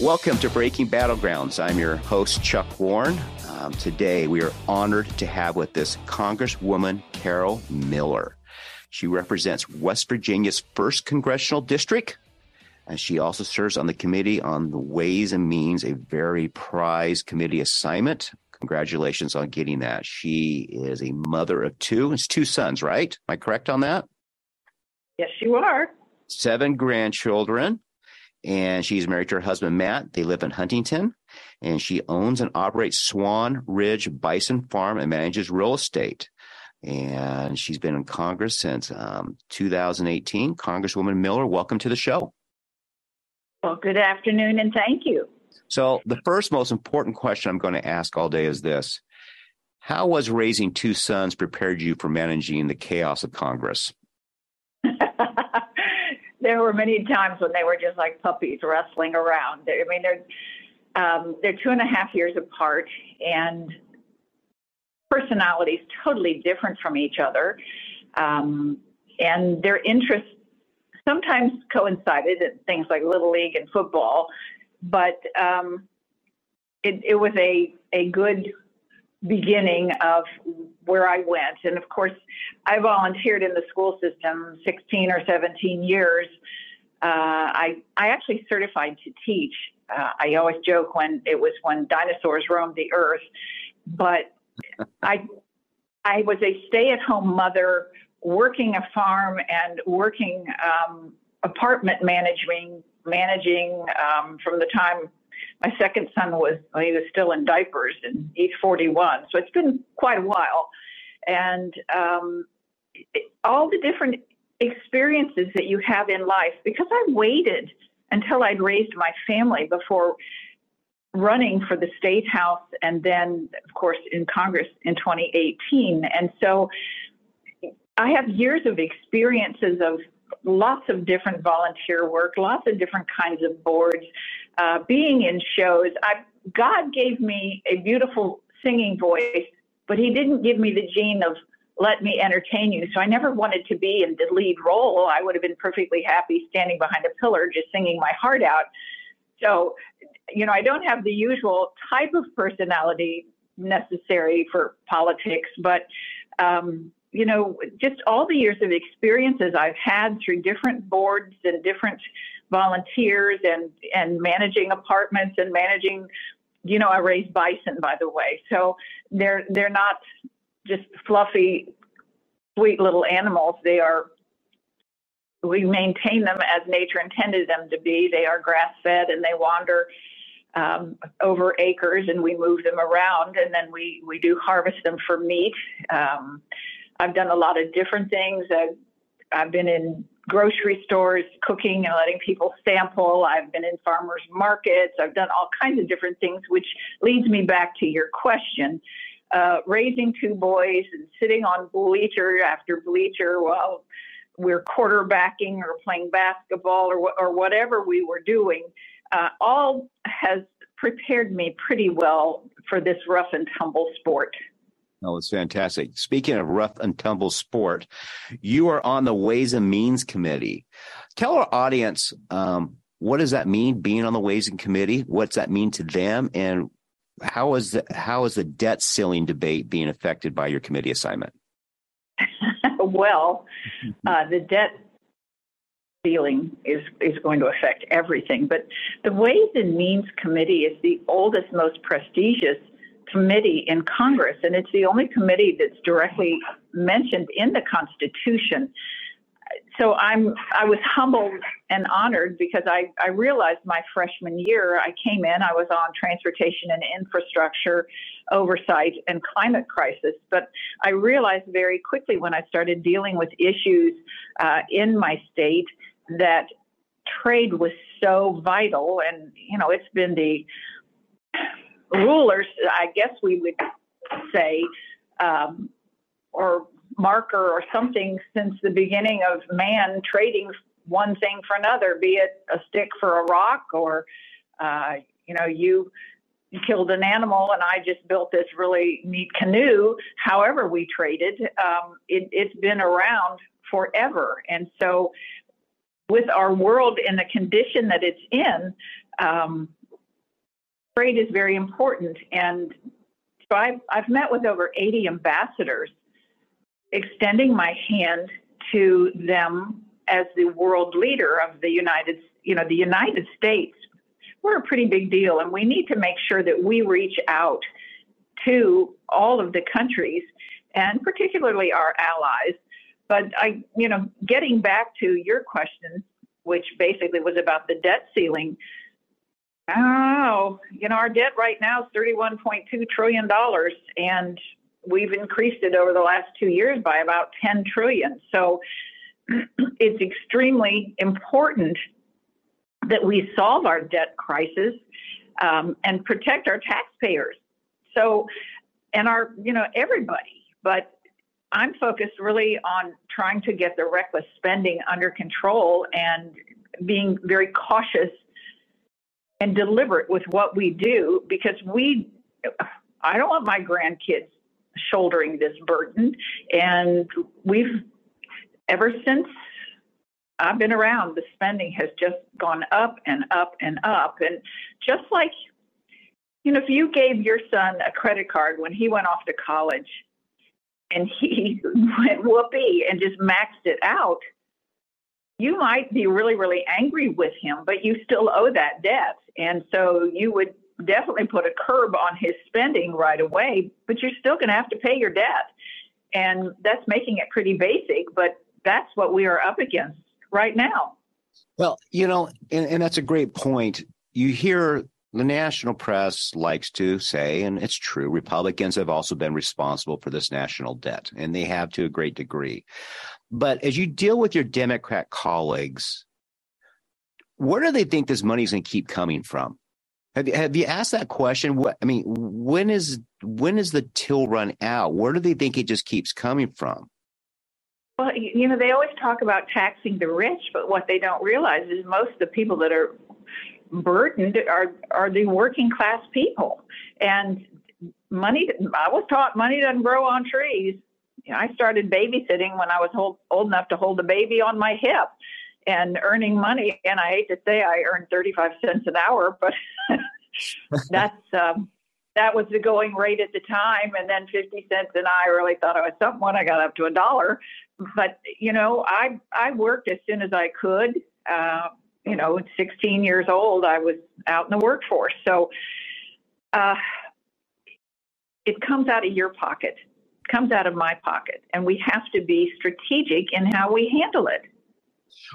Welcome to Breaking Battlegrounds. I'm your host, Chuck Warren. Um, today, we are honored to have with us Congresswoman Carol Miller. She represents West Virginia's 1st Congressional District, and she also serves on the Committee on the Ways and Means, a very prized committee assignment. Congratulations on getting that. She is a mother of two. It's two sons, right? Am I correct on that? Yes, you are. Seven grandchildren and she's married to her husband Matt. They live in Huntington, and she owns and operates Swann Ridge Bison Farm and manages real estate. And she's been in Congress since um, 2018. Congresswoman Miller, welcome to the show. Well, good afternoon, and thank you. So, the first most important question I'm going to ask all day is this How was raising two sons prepared you for managing the chaos of Congress? There were many times when they were just like puppies wrestling around. I mean, they're um, they're two and a half years apart, and personalities totally different from each other, um, and their interests sometimes coincided in things like little league and football, but um, it, it was a a good beginning of where I went. And of course, I volunteered in the school system 16 or 17 years. Uh, I, I actually certified to teach. Uh, I always joke when it was when dinosaurs roamed the earth, but I, I was a stay-at-home mother working a farm and working um, apartment managing, managing um, from the time my second son was well, he was still in diapers and he's 41 so it's been quite a while. And um, all the different experiences that you have in life because i waited until i'd raised my family before running for the state house and then of course in congress in 2018 and so i have years of experiences of lots of different volunteer work lots of different kinds of boards uh, being in shows. I, God gave me a beautiful singing voice, but He didn't give me the gene of let me entertain you. So I never wanted to be in the lead role. I would have been perfectly happy standing behind a pillar just singing my heart out. So, you know, I don't have the usual type of personality necessary for politics, but, um, you know, just all the years of experiences I've had through different boards and different volunteers and and managing apartments and managing you know I raise bison by the way. So they're they're not just fluffy sweet little animals. They are we maintain them as nature intended them to be. They are grass fed and they wander um, over acres and we move them around and then we we do harvest them for meat. Um, I've done a lot of different things. I've, I've been in grocery stores cooking and letting people sample. I've been in farmers markets. I've done all kinds of different things, which leads me back to your question. Uh, raising two boys and sitting on bleacher after bleacher while we're quarterbacking or playing basketball or, or whatever we were doing, uh, all has prepared me pretty well for this rough and tumble sport. Oh, it's fantastic. Speaking of rough and tumble sport, you are on the Ways and Means Committee. Tell our audience um, what does that mean, being on the Ways and Committee? What's that mean to them, and how is the how is the debt ceiling debate being affected by your committee assignment? well, uh, the debt ceiling is is going to affect everything, but the Ways and Means Committee is the oldest, most prestigious committee in Congress, and it's the only committee that's directly mentioned in the Constitution. So I'm I was humbled and honored because I, I realized my freshman year I came in I was on transportation and infrastructure oversight and climate crisis but I realized very quickly when I started dealing with issues uh, in my state that trade was so vital. And, you know, it's been the rulers, I guess we would say, um, or marker or something since the beginning of man trading one thing for another, be it a stick for a rock or, uh, you know, you killed an animal and I just built this really neat canoe. However, we traded, um, it, it's been around forever. And so, with our world in the condition that it's in, um, trade is very important. And so I've, I've met with over 80 ambassadors, extending my hand to them as the world leader of the United, you know, the United States. We're a pretty big deal, and we need to make sure that we reach out to all of the countries, and particularly our allies. But I, you know, getting back to your question, which basically was about the debt ceiling. Oh, you know, our debt right now is $31.2 trillion, and we've increased it over the last two years by about 10 trillion. So it's extremely important that we solve our debt crisis um, and protect our taxpayers. So, and our, you know, everybody. But I'm focused really on trying to get the reckless spending under control and being very cautious and deliberate with what we do because we, I don't want my grandkids shouldering this burden. And we've ever since I've been around, the spending has just gone up and up and up. And just like, you know, if you gave your son a credit card when he went off to college and he went whoopee and just maxed it out, you might be really, really angry with him, but you still owe that debt. And so you would definitely put a curb on his spending right away, but you're still going to have to pay your debt. And that's making it pretty basic, but that's what we are up against right now. Well, you know, and, and that's a great point. You hear the national press likes to say, and it's true, Republicans have also been responsible for this national debt, and they have to a great degree. But as you deal with your Democrat colleagues, where do they think this money is going to keep coming from? Have you, have you asked that question? What, I mean, when is when is the till run out? Where do they think it just keeps coming from? Well, you know, they always talk about taxing the rich, but what they don't realize is most of the people that are burdened are are the working class people. And money, I was taught money doesn't grow on trees. You know, I started babysitting when I was old, old enough to hold a baby on my hip and earning money. And I hate to say I earned 35 cents an hour, but that's um, that was the going rate at the time. And then 50 cents and I really thought I was something when I got up to a dollar but you know, I I worked as soon as I could. Uh, you know, 16 years old, I was out in the workforce. So uh, it comes out of your pocket, comes out of my pocket, and we have to be strategic in how we handle it.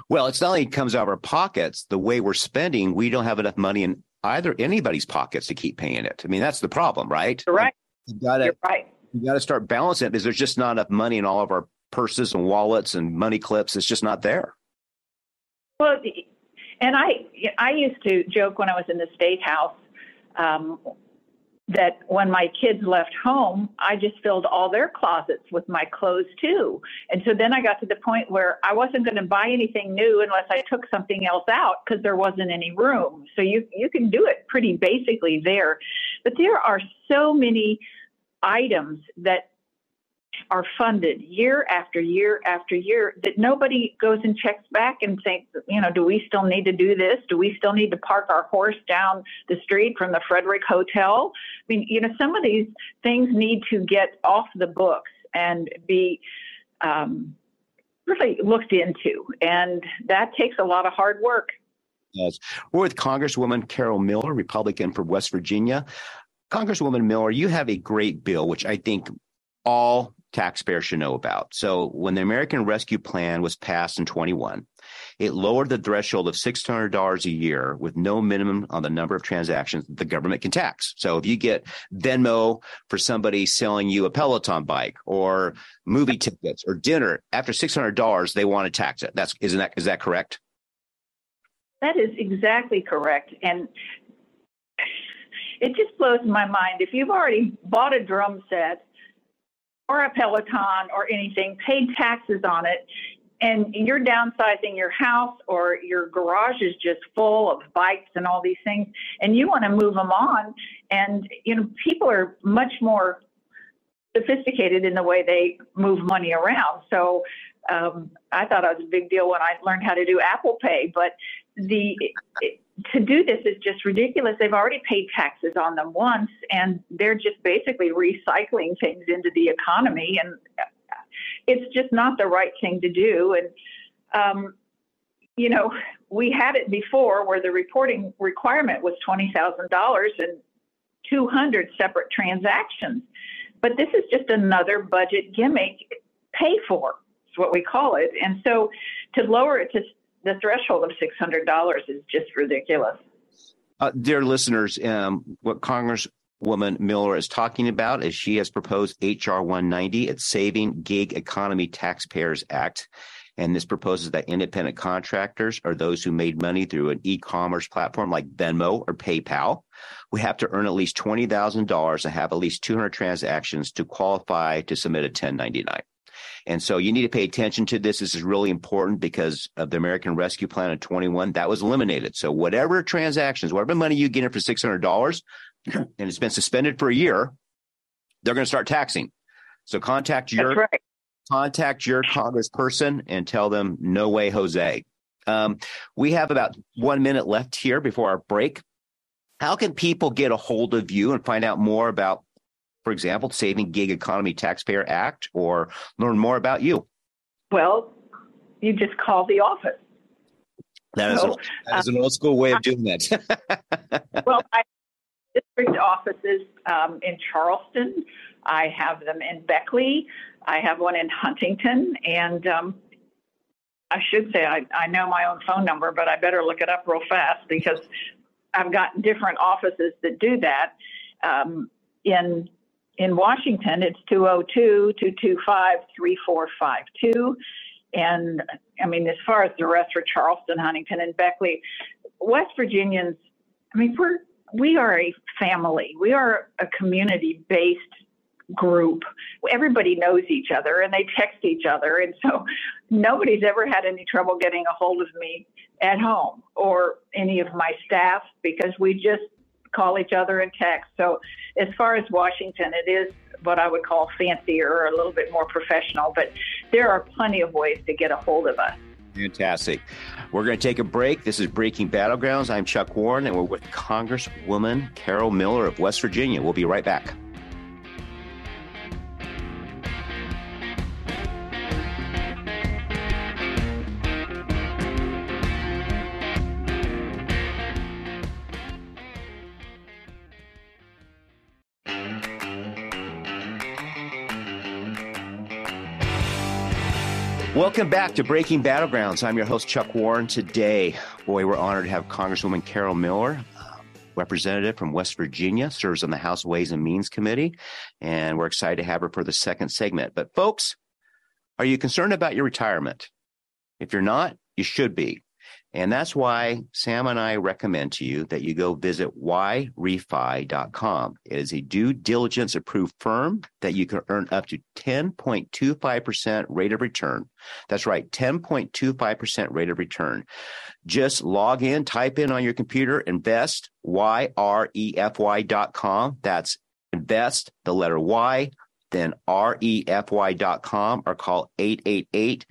Well, it's not only it comes out of our pockets, the way we're spending, we don't have enough money in either anybody's pockets to keep paying it. I mean, that's the problem, right? Right. You got to right. You got to start balancing it because there's just not enough money in all of our purses and wallets and money clips. It's just not there. Well, and I I used to joke when I was in the state house um, that when my kids left home, I just filled all their closets with my clothes too. And so then I got to the point where I wasn't going to buy anything new unless I took something else out because there wasn't any room. So you you can do it pretty basically there, but there are so many items that are funded year after year after year that nobody goes and checks back and thinks, you know, do we still need to do this? Do we still need to park our horse down the street from the Frederick Hotel? I mean, you know, some of these things need to get off the books and be um, really looked into. And that takes a lot of hard work. Yes. We're with Congresswoman Carol Miller, Republican from West Virginia. Congresswoman Miller, you have a great bill, which I think all taxpayers should know about. So when the American Rescue Plan was passed in 21, it lowered the threshold of $600 a year with no minimum on the number of transactions the government can tax. So if you get Venmo for somebody selling you a Peloton bike or movie tickets or dinner, after $600, they want to tax it. That's isn't that is that correct? That is exactly correct. And it just blows my mind. If you've already bought a drum set or a Peloton or anything, paid taxes on it, and you're downsizing your house or your garage is just full of bikes and all these things, and you want to move them on, and you know people are much more sophisticated in the way they move money around. So um, I thought it was a big deal when I learned how to do Apple Pay, but the it, to do this is just ridiculous. They've already paid taxes on them once, and they're just basically recycling things into the economy, and it's just not the right thing to do. And um, you know, we had it before where the reporting requirement was twenty thousand dollars and two hundred separate transactions, but this is just another budget gimmick. Pay for is what we call it, and so to lower it to the threshold of $600 is just ridiculous. Uh, dear listeners, um, what Congresswoman Miller is talking about is she has proposed H.R. 190. It's Saving Gig Economy Taxpayers Act. And this proposes that independent contractors or those who made money through an e commerce platform like Venmo or PayPal we have to earn at least $20,000 and have at least 200 transactions to qualify to submit a 1099. And so you need to pay attention to this. This is really important because of the American Rescue Plan of 21 that was eliminated. So whatever transactions, whatever money you get in for $600 and it's been suspended for a year, they're going to start taxing. So contact your right. contact your congressperson and tell them no way, Jose. Um, we have about one minute left here before our break. How can people get a hold of you and find out more about for example, Saving Gig Economy Taxpayer Act, or learn more about you? Well, you just call the office. That is, so, a, that is an old school way of doing that. well, I district offices um, in Charleston. I have them in Beckley. I have one in Huntington, and um, I should say I, I know my own phone number, but I better look it up real fast because I've got different offices that do that. Um, in in Washington, it's 202 225 3452. And I mean, as far as the rest for Charleston, Huntington, and Beckley, West Virginians, I mean, we're, we are a family. We are a community based group. Everybody knows each other and they text each other. And so nobody's ever had any trouble getting a hold of me at home or any of my staff because we just call each other and text. So, as far as Washington, it is what I would call fancier or a little bit more professional, but there are plenty of ways to get a hold of us. Fantastic. We're going to take a break. This is Breaking Battlegrounds. I'm Chuck Warren, and we're with Congresswoman Carol Miller of West Virginia. We'll be right back. Welcome back to Breaking Battlegrounds. I'm your host, Chuck Warren. Today, boy, we're honored to have Congresswoman Carol Miller, uh, representative from West Virginia, serves on the House Ways and Means Committee, and we're excited to have her for the second segment. But, folks, are you concerned about your retirement? If you're not, you should be. And that's why Sam and I recommend to you that you go visit yrefy.com. It is a due diligence approved firm that you can earn up to 10.25% rate of return. That's right, 10.25% rate of return. Just log in, type in on your computer, invest, Y-R-E-F-Y.com. That's invest, the letter Y, then R-E-F-Y.com or call 888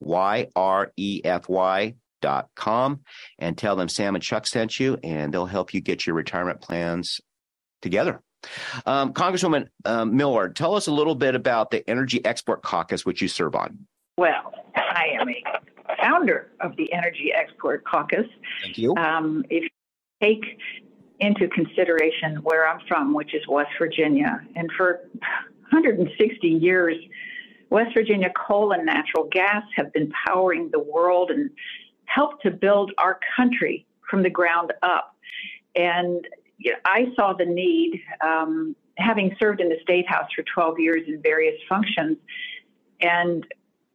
Y-R-E-F-Y com and tell them Sam and Chuck sent you, and they'll help you get your retirement plans together. Um, Congresswoman um, Miller, tell us a little bit about the Energy Export Caucus, which you serve on. Well, I am a founder of the Energy Export Caucus. Thank you. Um, if you take into consideration where I'm from, which is West Virginia, and for 160 years, West Virginia coal and natural gas have been powering the world and helped to build our country from the ground up. And you know, I saw the need, um, having served in the State House for 12 years in various functions, and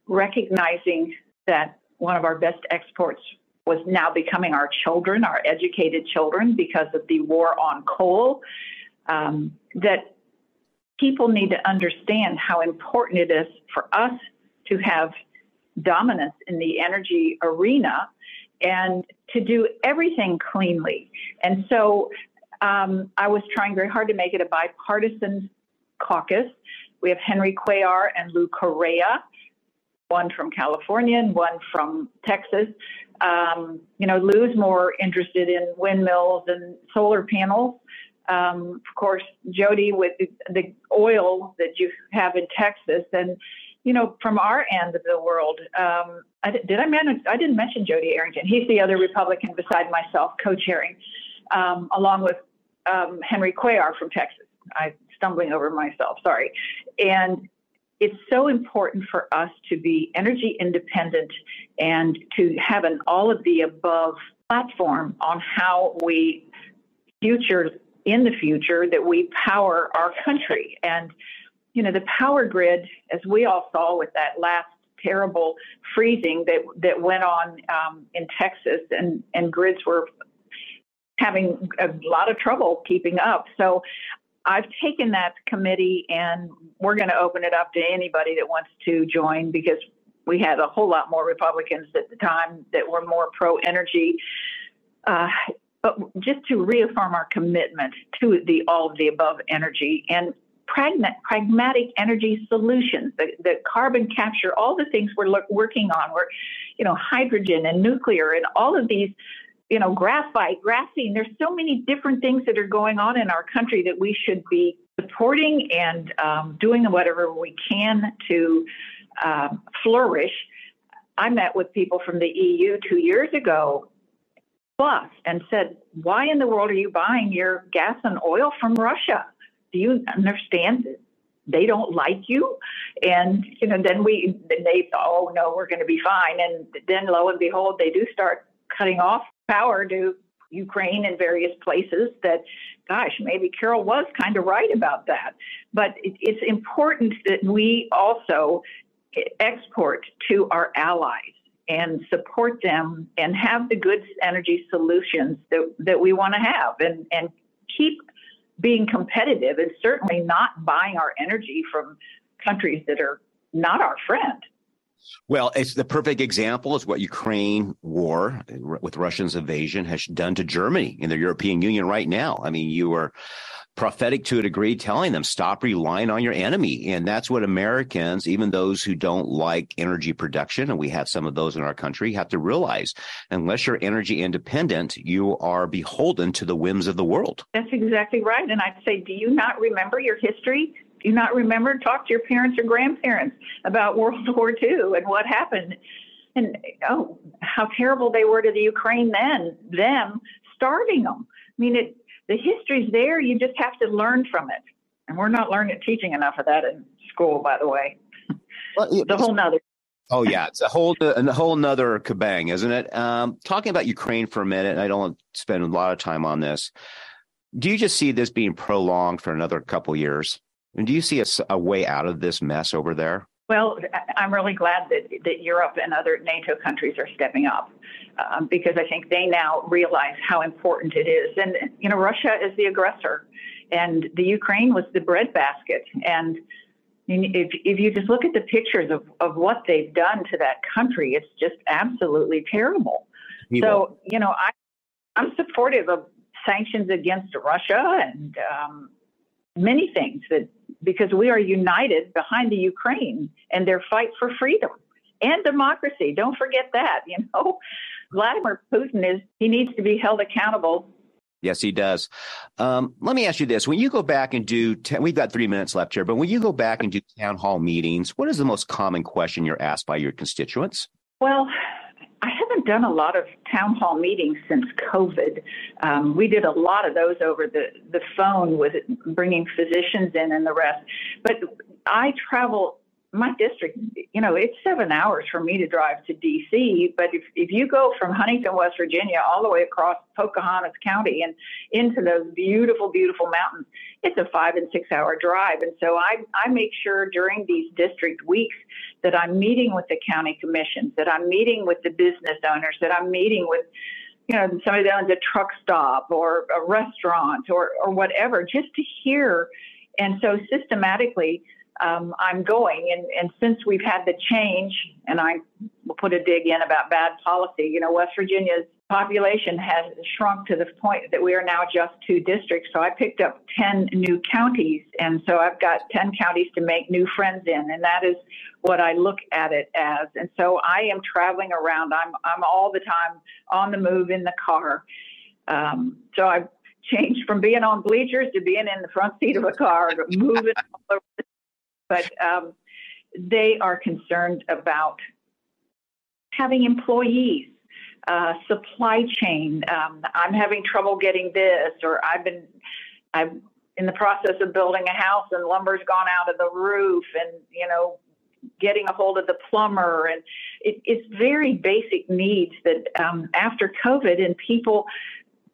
recognizing that one of our best exports was now becoming our children, our educated children, because of the war on coal. Um, that people need to understand how important it is for us to have dominance in the energy arena and to do everything cleanly. And so um, I was trying very hard to make it a bipartisan caucus. We have Henry Cuellar and Lou Correa, one from California and one from Texas. Um, you know, Lou's more interested in windmills and solar panels. Um, of course, Jodey with the, the oil that you have in Texas, and you know, from our end of the world, um, I, did I mention? I didn't mention Jodey Arrington. He's the other Republican beside myself, co-chairing, um, along with um, Henry Cuellar from Texas. I'm stumbling over myself. Sorry, and it's so important for us to be energy independent and to have an all of the above platform on how we future in the future that we power our country. And, you know, the power grid, as we all saw with that last terrible freezing that, that went on um, in Texas, and, and grids were having a lot of trouble keeping up. So I've taken that committee and we're going to open it up to anybody that wants to join because we had a whole lot more Republicans at the time that were more pro energy. Uh, but just to reaffirm our commitment to the all of the above energy and pragmatic energy solutions, the, the carbon capture, all the things we're working on, we're, you know, hydrogen and nuclear and all of these, you know, graphite, graphene. There's so many different things that are going on in our country that we should be supporting and um, doing whatever we can to uh, flourish. I met with people from the EU two years ago plus and said, Why in the world are you buying your gas and oil from Russia? Do you understand they don't like you? And, you know, then we, then they, oh no, we're going to be fine. And then lo and behold, they do start cutting off power to Ukraine and various places that, gosh, maybe Carol was kind of right about that. But it, it's important that we also export to our allies and support them and have the good energy solutions that, that we want to have and, and keep being competitive and certainly not buying our energy from countries that are not our friend. Well, it's the perfect example is what Ukraine war with Russia's invasion has done to Germany in the European Union right now. I mean, you are prophetic to a degree, telling them stop relying on your enemy. And that's what Americans, even those who don't like energy production, and we have some of those in our country, have to realize unless you're energy independent, you are beholden to the whims of the world. That's exactly right. And I'd say, do you not remember your history? Do you not remember? Talk to your parents or grandparents about World War II and what happened. And oh, how terrible they were to the Ukraine then, them starving them. I mean, it the history's there. You just have to learn from it. And we're not learning teaching enough of that in school, by the way. Well, the whole nother. Oh yeah, it's a whole a whole nother kabang, isn't it? Um, talking about Ukraine for a minute, I don't want to spend a lot of time on this. Do you just see this being prolonged for another couple years? And do you see a, a way out of this mess over there? Well, I'm really glad that, that Europe and other NATO countries are stepping up um, because I think they now realize how important it is. And, you know, Russia is the aggressor, and the Ukraine was the breadbasket. And if, if you just look at the pictures of, of what they've done to that country, it's just absolutely terrible. So, you know, I, I'm supportive of sanctions against Russia and um, many things that because we are united behind the Ukraine and their fight for freedom and democracy. Don't forget that, you know. Vladimir Putin is he needs to be held accountable. Yes, he does. Um, let me ask you this: When you go back and do, we we've got three minutes left here, but when you go back and do town hall meetings, what is the most common question you're asked by your constituents? Well, done a lot of town hall meetings since COVID. Um, we did a lot of those over the, the phone with bringing physicians in and the rest. But I travel my district, you know, it's seven hours for me to drive to D.C. But if, if you go from Huntington, West Virginia, all the way across Pocahontas County and into those beautiful, beautiful mountains, it's a five and six hour drive. And so I, I make sure during these district weeks that I'm meeting with the county commissions, that I'm meeting with the business owners, that I'm meeting with you know, somebody that owns a truck stop or a restaurant or, or whatever, just to hear. And so systematically, um, I'm going. And, and since we've had the change, and I will put a dig in about bad policy, you know, West Virginia's population has shrunk to the point that we are now just two districts. So I picked up 10 new counties. And so I've got 10 counties to make new friends in. And that is what I look at it as. And so I am traveling around. I'm, I'm all the time on the move in the car. Um, so I've changed from being on bleachers to being in the front seat of a car, moving all over the but um, they are concerned about having employees, uh, supply chain. Um, I'm having trouble getting this, or I've been, I'm in the process of building a house and lumber's gone out of the roof, and you know, getting a hold of the plumber, and it, it's very basic needs that um, after COVID and people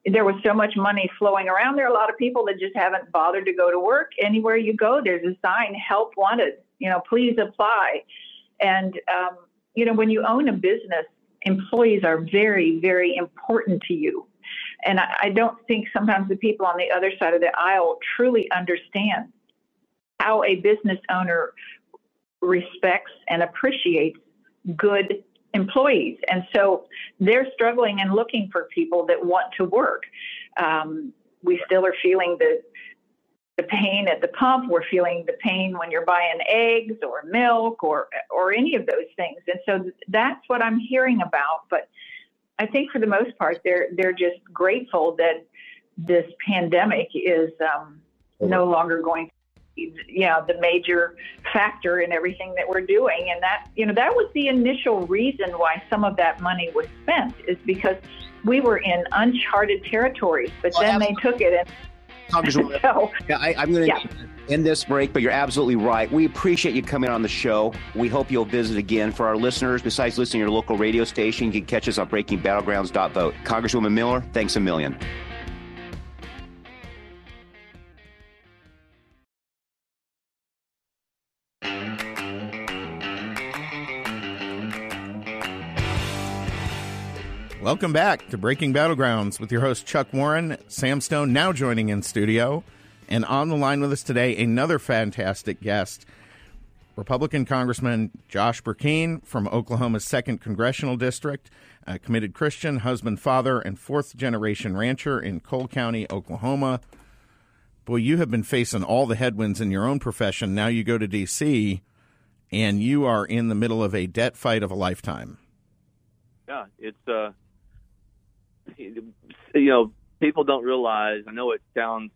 there was so much money flowing around. There are a lot of people that just haven't bothered to go to work. Anywhere you go, there's a sign, help wanted, you know, please apply. And, um, you know, when you own a business, employees are very, very important to you. And I, I don't think sometimes the people on the other side of the aisle truly understand how a business owner respects and appreciates good employees. And so they're struggling and looking for people that want to work. Um, we still are feeling the the pain at the pump. We're feeling the pain when you're buying eggs or milk or or any of those things. And so that's what I'm hearing about. But I think for the most part, they're they're just grateful that this pandemic is um, no longer going you know the major factor in everything that we're doing and that you know that was the initial reason why some of that money was spent is because we were in uncharted territories but well, then absolutely. they took it and so, yeah, I, am going to yeah. end this break, but you're absolutely right. We appreciate you coming on the show. We hope you'll visit again. For our listeners, besides listening to your local radio station, you can catch us on breaking breakingbattlegrounds.vote. Congresswoman Miller, thanks a million. Welcome back to Breaking Battlegrounds with your host Chuck Warren, Sam Stone now joining in studio, and on the line with us today another fantastic guest, Republican Congressman Josh Brecheen from Oklahoma's second congressional district, a committed Christian, husband, father, and fourth generation rancher in Coal County, Oklahoma. Boy, you have been facing all the headwinds in your own profession. Now you go to D.C. and you are in the middle of a debt fight of a lifetime. Yeah, it's uh, you know, people don't realize. I know it sounds.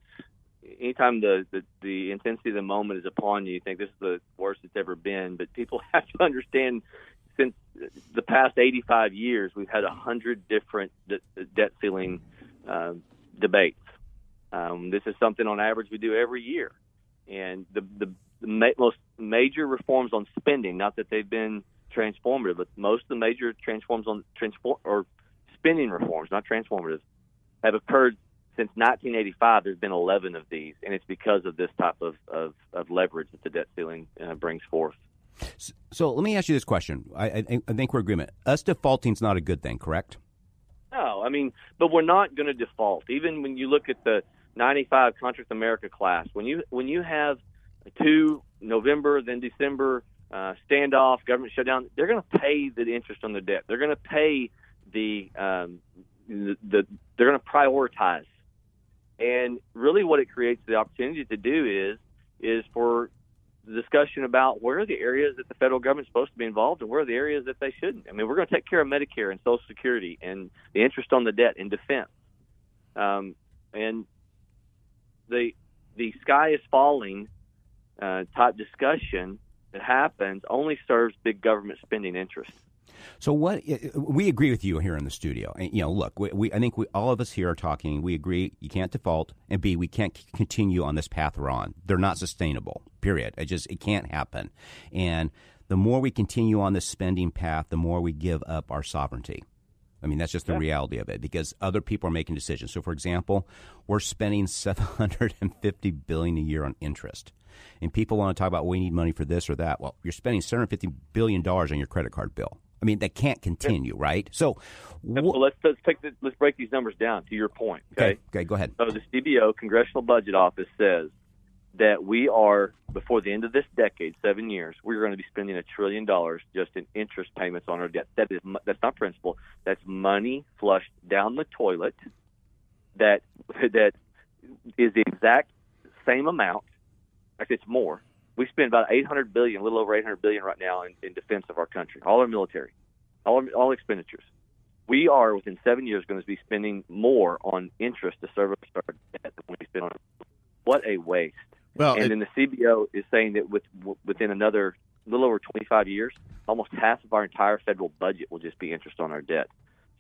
Anytime the, the the intensity of the moment is upon you, you think this is the worst it's ever been. But people have to understand. Since the past 85 years, we've had a hundred different de- debt ceiling uh, debates. Um, this is something on average we do every year, and the the, the ma- most major reforms on spending, not that they've been transformative, but most of the major transforms on transform or spending reforms, not transformative, have occurred since 1985. There's been 11 of these, and it's because of this type of, of, of leverage that the debt ceiling uh, brings forth. So let me ask you this question. I, I, I think we're agreement. Us defaulting is not a good thing, correct? No, I mean, but we're not going to default. Even when you look at the 95 Contract America class, when you when you have two November then December uh, standoff, government shutdown, they're going to pay the interest on the debt. They're going to pay the um, the, the they're going to prioritize, and really what it creates the opportunity to do is is for discussion about where are the areas that the federal government's supposed to be involved and where are the areas that they shouldn't. I mean, we're going to take care of Medicare and Social Security and the interest on the debt and defense, um, and the the sky is falling uh, type discussion that happens only serves big government spending interests. So what eh, eh, we agree with you here in the studio. You know, look, we, we I think we, all of us here are talking. We agree you can't default, and B we can't continue on this path we're on. They're not sustainable. Period. It just it can't happen. And the more we continue on this spending path, the more we give up our sovereignty. I mean, that's just the yeah. reality of it because other people are making decisions. So, for example, we're spending 750 billion a year on interest. And people want to talk about well, we need money for this or that. Well, you're spending 750 billion dollars on your credit card bill. I mean, that can't continue, yeah. right? So, wh- so let's let's take the, let's break these numbers down to your point. Okay? okay, okay, go ahead. So the CBO, Congressional Budget Office, says that we are before the end of this decade, seven years, we're going to be spending a trillion dollars just in interest payments on our debt. That is that's not principal. That's money flushed down the toilet. That that is the exact same amount. Actually, it's more. We spend about 800 billion, a little over 800 billion right now in, in defense of our country, all our military, all all expenditures. We are within seven years going to be spending more on interest to service our debt than we spend on. What a waste! Well, and it, then the CBO is saying that with, within another little over 25 years, almost half of our entire federal budget will just be interest on our debt.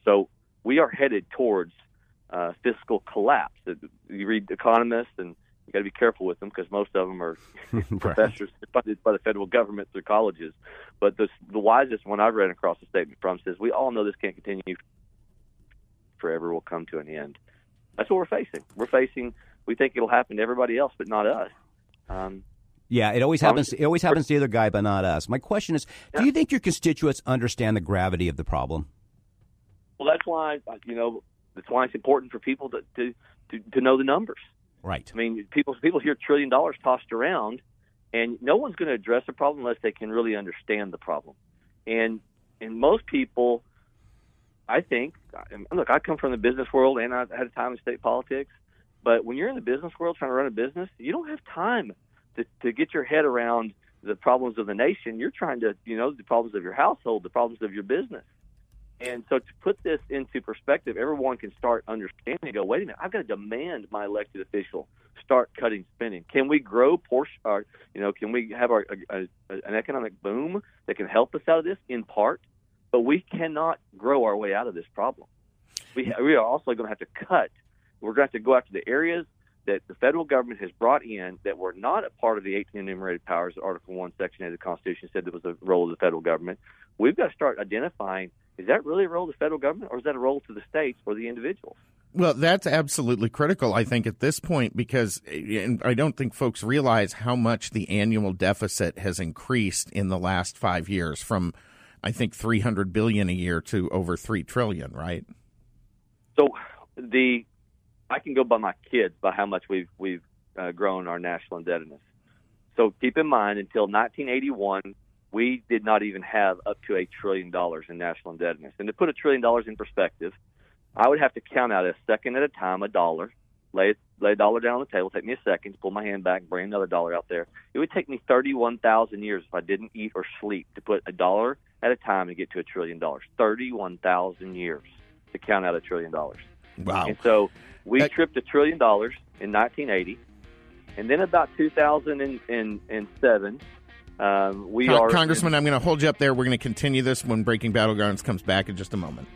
So we are headed towards uh, fiscal collapse. You read economists, and you got to be careful with them because most of them are professors funded by the federal government through colleges. But the, the wisest one I've read across the statement from says we all know this can't continue forever. Will come to an end. That's what we're facing. We're facing. We think it'll happen to everybody else, but not us. Um, yeah, it always happens. It always happens to the other guy, but not us. My question is. Do you think your constituents understand the gravity of the problem? Well, that's why you know that's why it's important for people to to to, to know the numbers. Right. I mean, people people hear trillion dollars tossed around, and no one's going to address the problem unless they can really understand the problem. And and most people, I think, look, I come from the business world, and I've had a time in state politics. But when you're in the business world trying to run a business, you don't have time to, to get your head around the problems of the nation. You're trying to, you know, the problems of your household, the problems of your business. And so to put this into perspective, everyone can start understanding. Go, wait a minute, I've got to demand my elected official start cutting spending. Can we grow portion? Or, you know, can we have our a, a, an economic boom that can help us out of this in part? But we cannot grow our way out of this problem. We we are also going to have to cut we're going to have to go after the areas that the federal government has brought in that were not a part of the 18 enumerated powers, Article 1, Section 8 of the Constitution said there was a role of the federal government. We've got to start identifying is that really a role of the federal government or is that a role to the states or the individuals? Well, that's absolutely critical, I think, at this point, because I don't think folks realize how much the annual deficit has increased in the last five years from, I think, 300 billion a year to over 3 trillion, right? So the I can go by my kids by how much we've we've uh, grown our national indebtedness. So keep in mind, until 1981, we did not even have up to a trillion dollars in national indebtedness. And to put a trillion dollars in perspective, I would have to count out a second at a time a dollar, lay lay a dollar down on the table, take me a second to pull my hand back, bring another dollar out there. It would take me 31,000 years if I didn't eat or sleep to put a dollar at a time and get to a trillion dollars. 31,000 years to count out a trillion dollars. Wow. And so we that, tripped a trillion dollars in 1980, and then about 2007, um, we Con- are. Congressman, in- I'm going to hold you up there. We're going to continue this when Breaking Battlegrounds comes back in just a moment.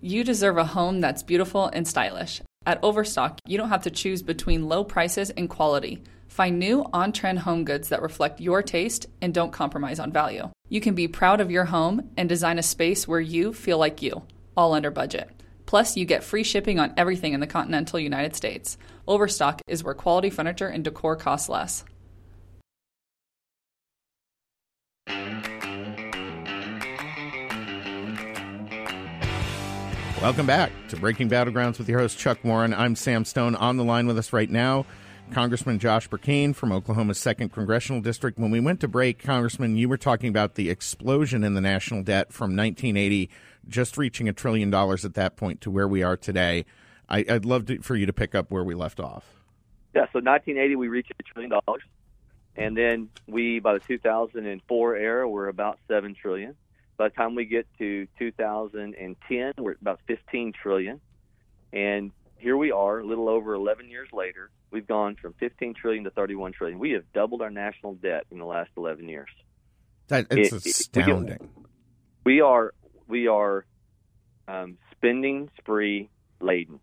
You deserve a home that's beautiful and stylish. At Overstock, you don't have to choose between low prices and quality. Find new on trend home goods that reflect your taste and don't compromise on value. You can be proud of your home and design a space where you feel like you, all under budget. Plus, you get free shipping on everything in the continental United States. Overstock is where quality furniture and decor cost less. Welcome back to Breaking Battlegrounds with your host, Chuck Warren. I'm Sam Stone. On the line with us right now, Congressman Josh Brecheen from Oklahoma's 2nd Congressional District. When we went to break, Congressman, you were talking about the explosion in the national debt from 1980, just reaching a trillion dollars at that point to where we are today. I, would love to, for you to pick up where we left off. Yeah, so 1980, we reached a trillion dollars. And then we, by the 2004 era, we're about 7 trillion. By the time we get to 2010, we're about 15 trillion. And here we are, a little over 11 years later we've gone from 15 trillion to 31 trillion. We have doubled our national debt in the last 11 years. That, it's it, astounding. It, we, we, are we are um, spending spree laden,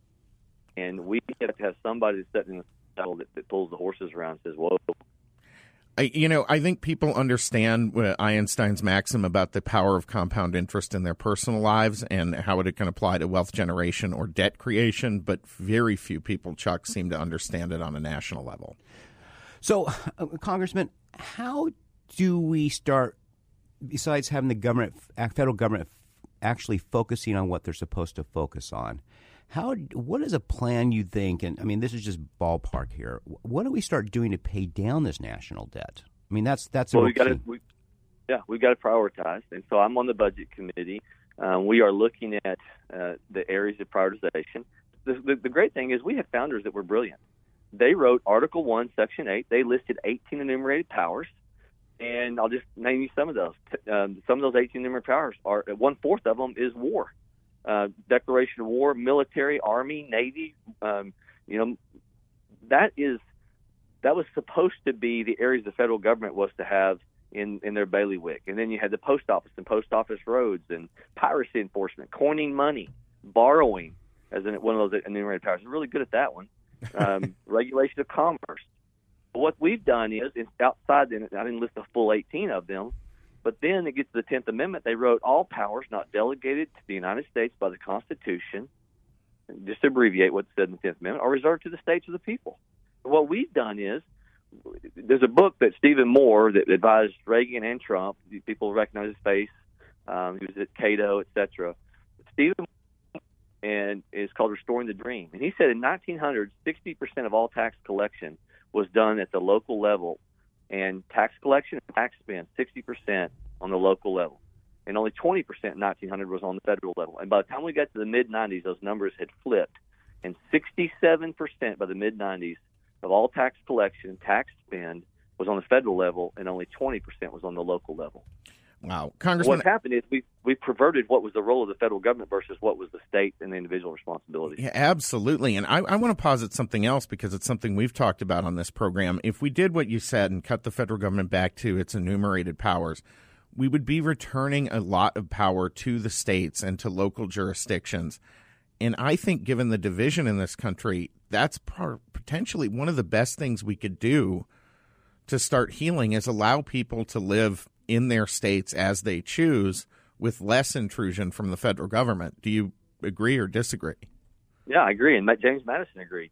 and we have to have somebody sitting in the saddle that, that pulls the horses around and says, "Whoa, I, you know, I think people understand Einstein's maxim about the power of compound interest in their personal lives and how it can apply to wealth generation or debt creation, but very few people, Chuck, seem to understand it on a national level. So, uh, Congressman, how do we start, besides having the government, federal government, actually focusing on what they're supposed to focus on? How what is a plan you think? And I mean, this is just ballpark here. What do we start doing to pay down this national debt? I mean, that's that's well, we got to we, yeah, we've got to prioritize. And so I'm on the budget committee. Um, we are looking at uh, the areas of prioritization. The, the, the great thing is we have founders that were brilliant. They wrote Article One, Section Eight. They listed 18 enumerated powers and I'll just name you some of those. Um, some of those 18 enumerated powers are one fourth of them is war uh, declaration of war, military, army, navy. Um, you know, that is that was supposed to be the areas the federal government was to have in in their bailiwick. And then you had the post office and post office roads and piracy enforcement, coining money, borrowing as in one of those enumerated powers. We're really good at that one. Um, regulation of commerce. What we've done is, outside. The, I didn't list the full 18 of them, but then it gets to the Tenth Amendment. They wrote all powers not delegated to the United States by the Constitution, just to abbreviate what's said in the Tenth Amendment, are reserved to the states or the people. What we've done is there's a book that Stephen Moore that advised Reagan and Trump. People recognize his face. Um, he was at Cato, etc. Stephen and is called Restoring the Dream. And he said in 1900, 60% of all tax collection was done at the local level and tax collection and tax spend 60% on the local level. And only 20% in 1900 was on the federal level. And by the time we got to the mid 90s, those numbers had flipped. And 67% by the mid 90s of all tax collection, tax spend was on the federal level, and only 20% was on the local level. Wow, Congressman. What happened is we we perverted what was the role of the federal government versus what was the state and the individual responsibility. Yeah, absolutely. And I, I want to posit something else because it's something we've talked about on this program. If we did what you said and cut the federal government back to its enumerated powers, we would be returning a lot of power to the states and to local jurisdictions. And I think, given the division in this country, that's potentially one of the best things we could do to start healing is allow people to live in their states as they choose with less intrusion from the federal government. Do you agree or disagree? Yeah, I agree, and James Madison agreed.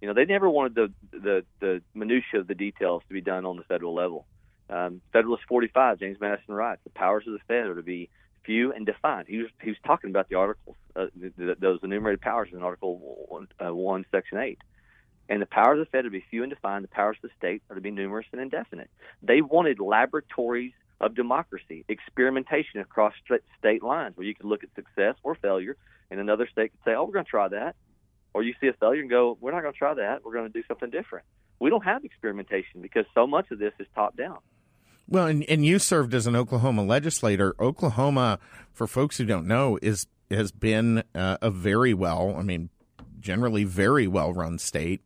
You know, they never wanted the the the minutia of the details to be done on the federal level. Um, Federalist 45, James Madison writes, the powers of the Fed are to be few and defined. He was he was talking about the articles, uh, those enumerated powers in Article one, uh, one, Section eight. And the powers of the Fed are to be few and defined. The powers of the state are to be numerous and indefinite. They wanted laboratories of democracy, experimentation across state lines where you can look at success or failure, and another state could say, "Oh, we're going to try that," or you see a failure and go, "We're not going to try that. We're going to do something different." We don't have experimentation because so much of this is top down. Well, and, and you served as an Oklahoma legislator. Oklahoma, for folks who don't know, is has been uh, a very well, I mean, generally very well run state.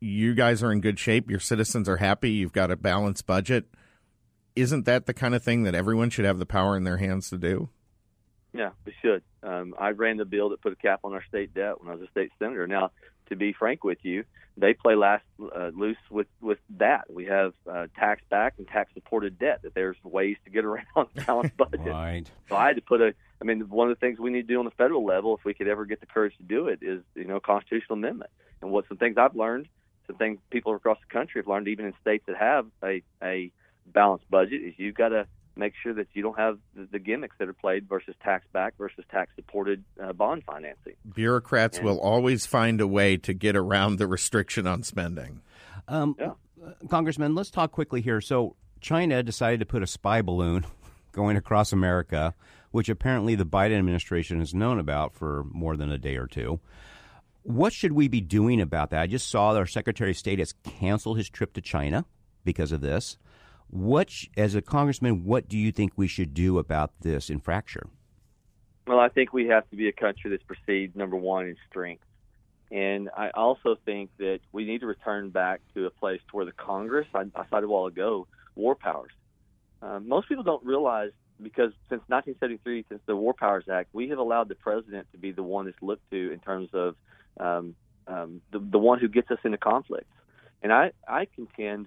You guys are in good shape. Your citizens are happy. You've got a balanced budget isn't that the kind of thing that everyone should have the power in their hands to do? Yeah, we should. Um, I ran the bill that put a cap on our state debt when I was a state senator. Now, to be frank with you, they play last uh, loose with with that. We have uh, tax back and tax supported debt. That there's ways to get around the balanced budget. right. So I had to put a. I mean, one of the things we need to do on the federal level, if we could ever get the courage to do it, is you know constitutional amendment. And what some things I've learned, some things people across the country have learned, even in states that have a a balanced budget is you've got to make sure that you don't have the, the gimmicks that are played versus tax back versus tax supported uh, bond financing. Bureaucrats and, will always find a way to get around the restriction on spending. Um, yeah. Congressman, let's talk quickly here. So, China decided to put a spy balloon going across America, which apparently the Biden administration has known about for more than a day or two. What should we be doing about that? I just saw our Secretary of State has canceled his trip to China because of this. What, as a congressman, what do you think we should do about this infraction? Well, I think we have to be a country that's perceived number one in strength, And I also think that we need to return back to a place where the Congress, I, I cited a while ago, war powers. Uh, most people don't realize because since 1973, since the War Powers Act, we have allowed the president to be the one that's looked to in terms of um, um, the, the one who gets us into conflicts. And I, I contend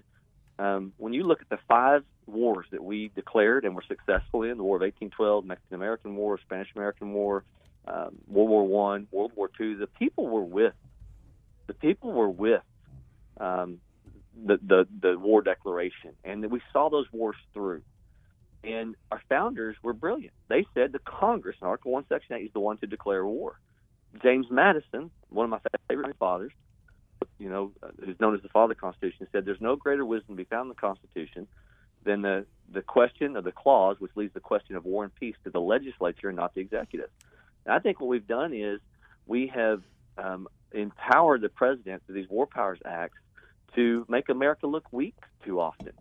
um, when you look at the five wars that we declared and were successful in, the War of 1812, Mexican American War, Spanish American War, um, World War One, World War Two, the people were with. The people were with um, the, the the war declaration, and we saw those wars through. And our founders were brilliant. They said the Congress, in Article One, Section Eight, is the one to declare war. James Madison, one of my favorite fathers, you know, uh, who's known as the father of the Constitution, said there's no greater wisdom to be found in the Constitution than the the question of the clause which leaves the question of war and peace to the legislature and not the executive. And I think what we've done is we have um, empowered the president through these War Powers Acts to make America look weak too often.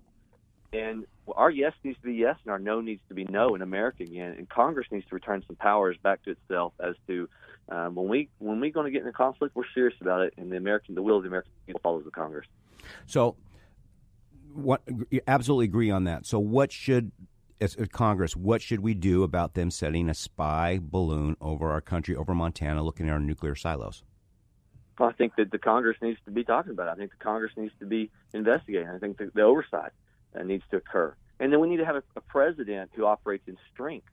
And our yes needs to be yes, and our no needs to be no in America again. And Congress needs to return some powers back to itself as to um, when we when we're going to get in a conflict, we're serious about it, and the American the will of the American people follows the Congress. So, what you absolutely agree on that. So, what should as Congress, what should we do about them setting a spy balloon over our country, over Montana, looking at our nuclear silos? Well, I think that the Congress needs to be talking about it. I think the Congress needs to be investigating. I think the, the oversight uh, needs to occur, and then we need to have a, a president who operates in strength,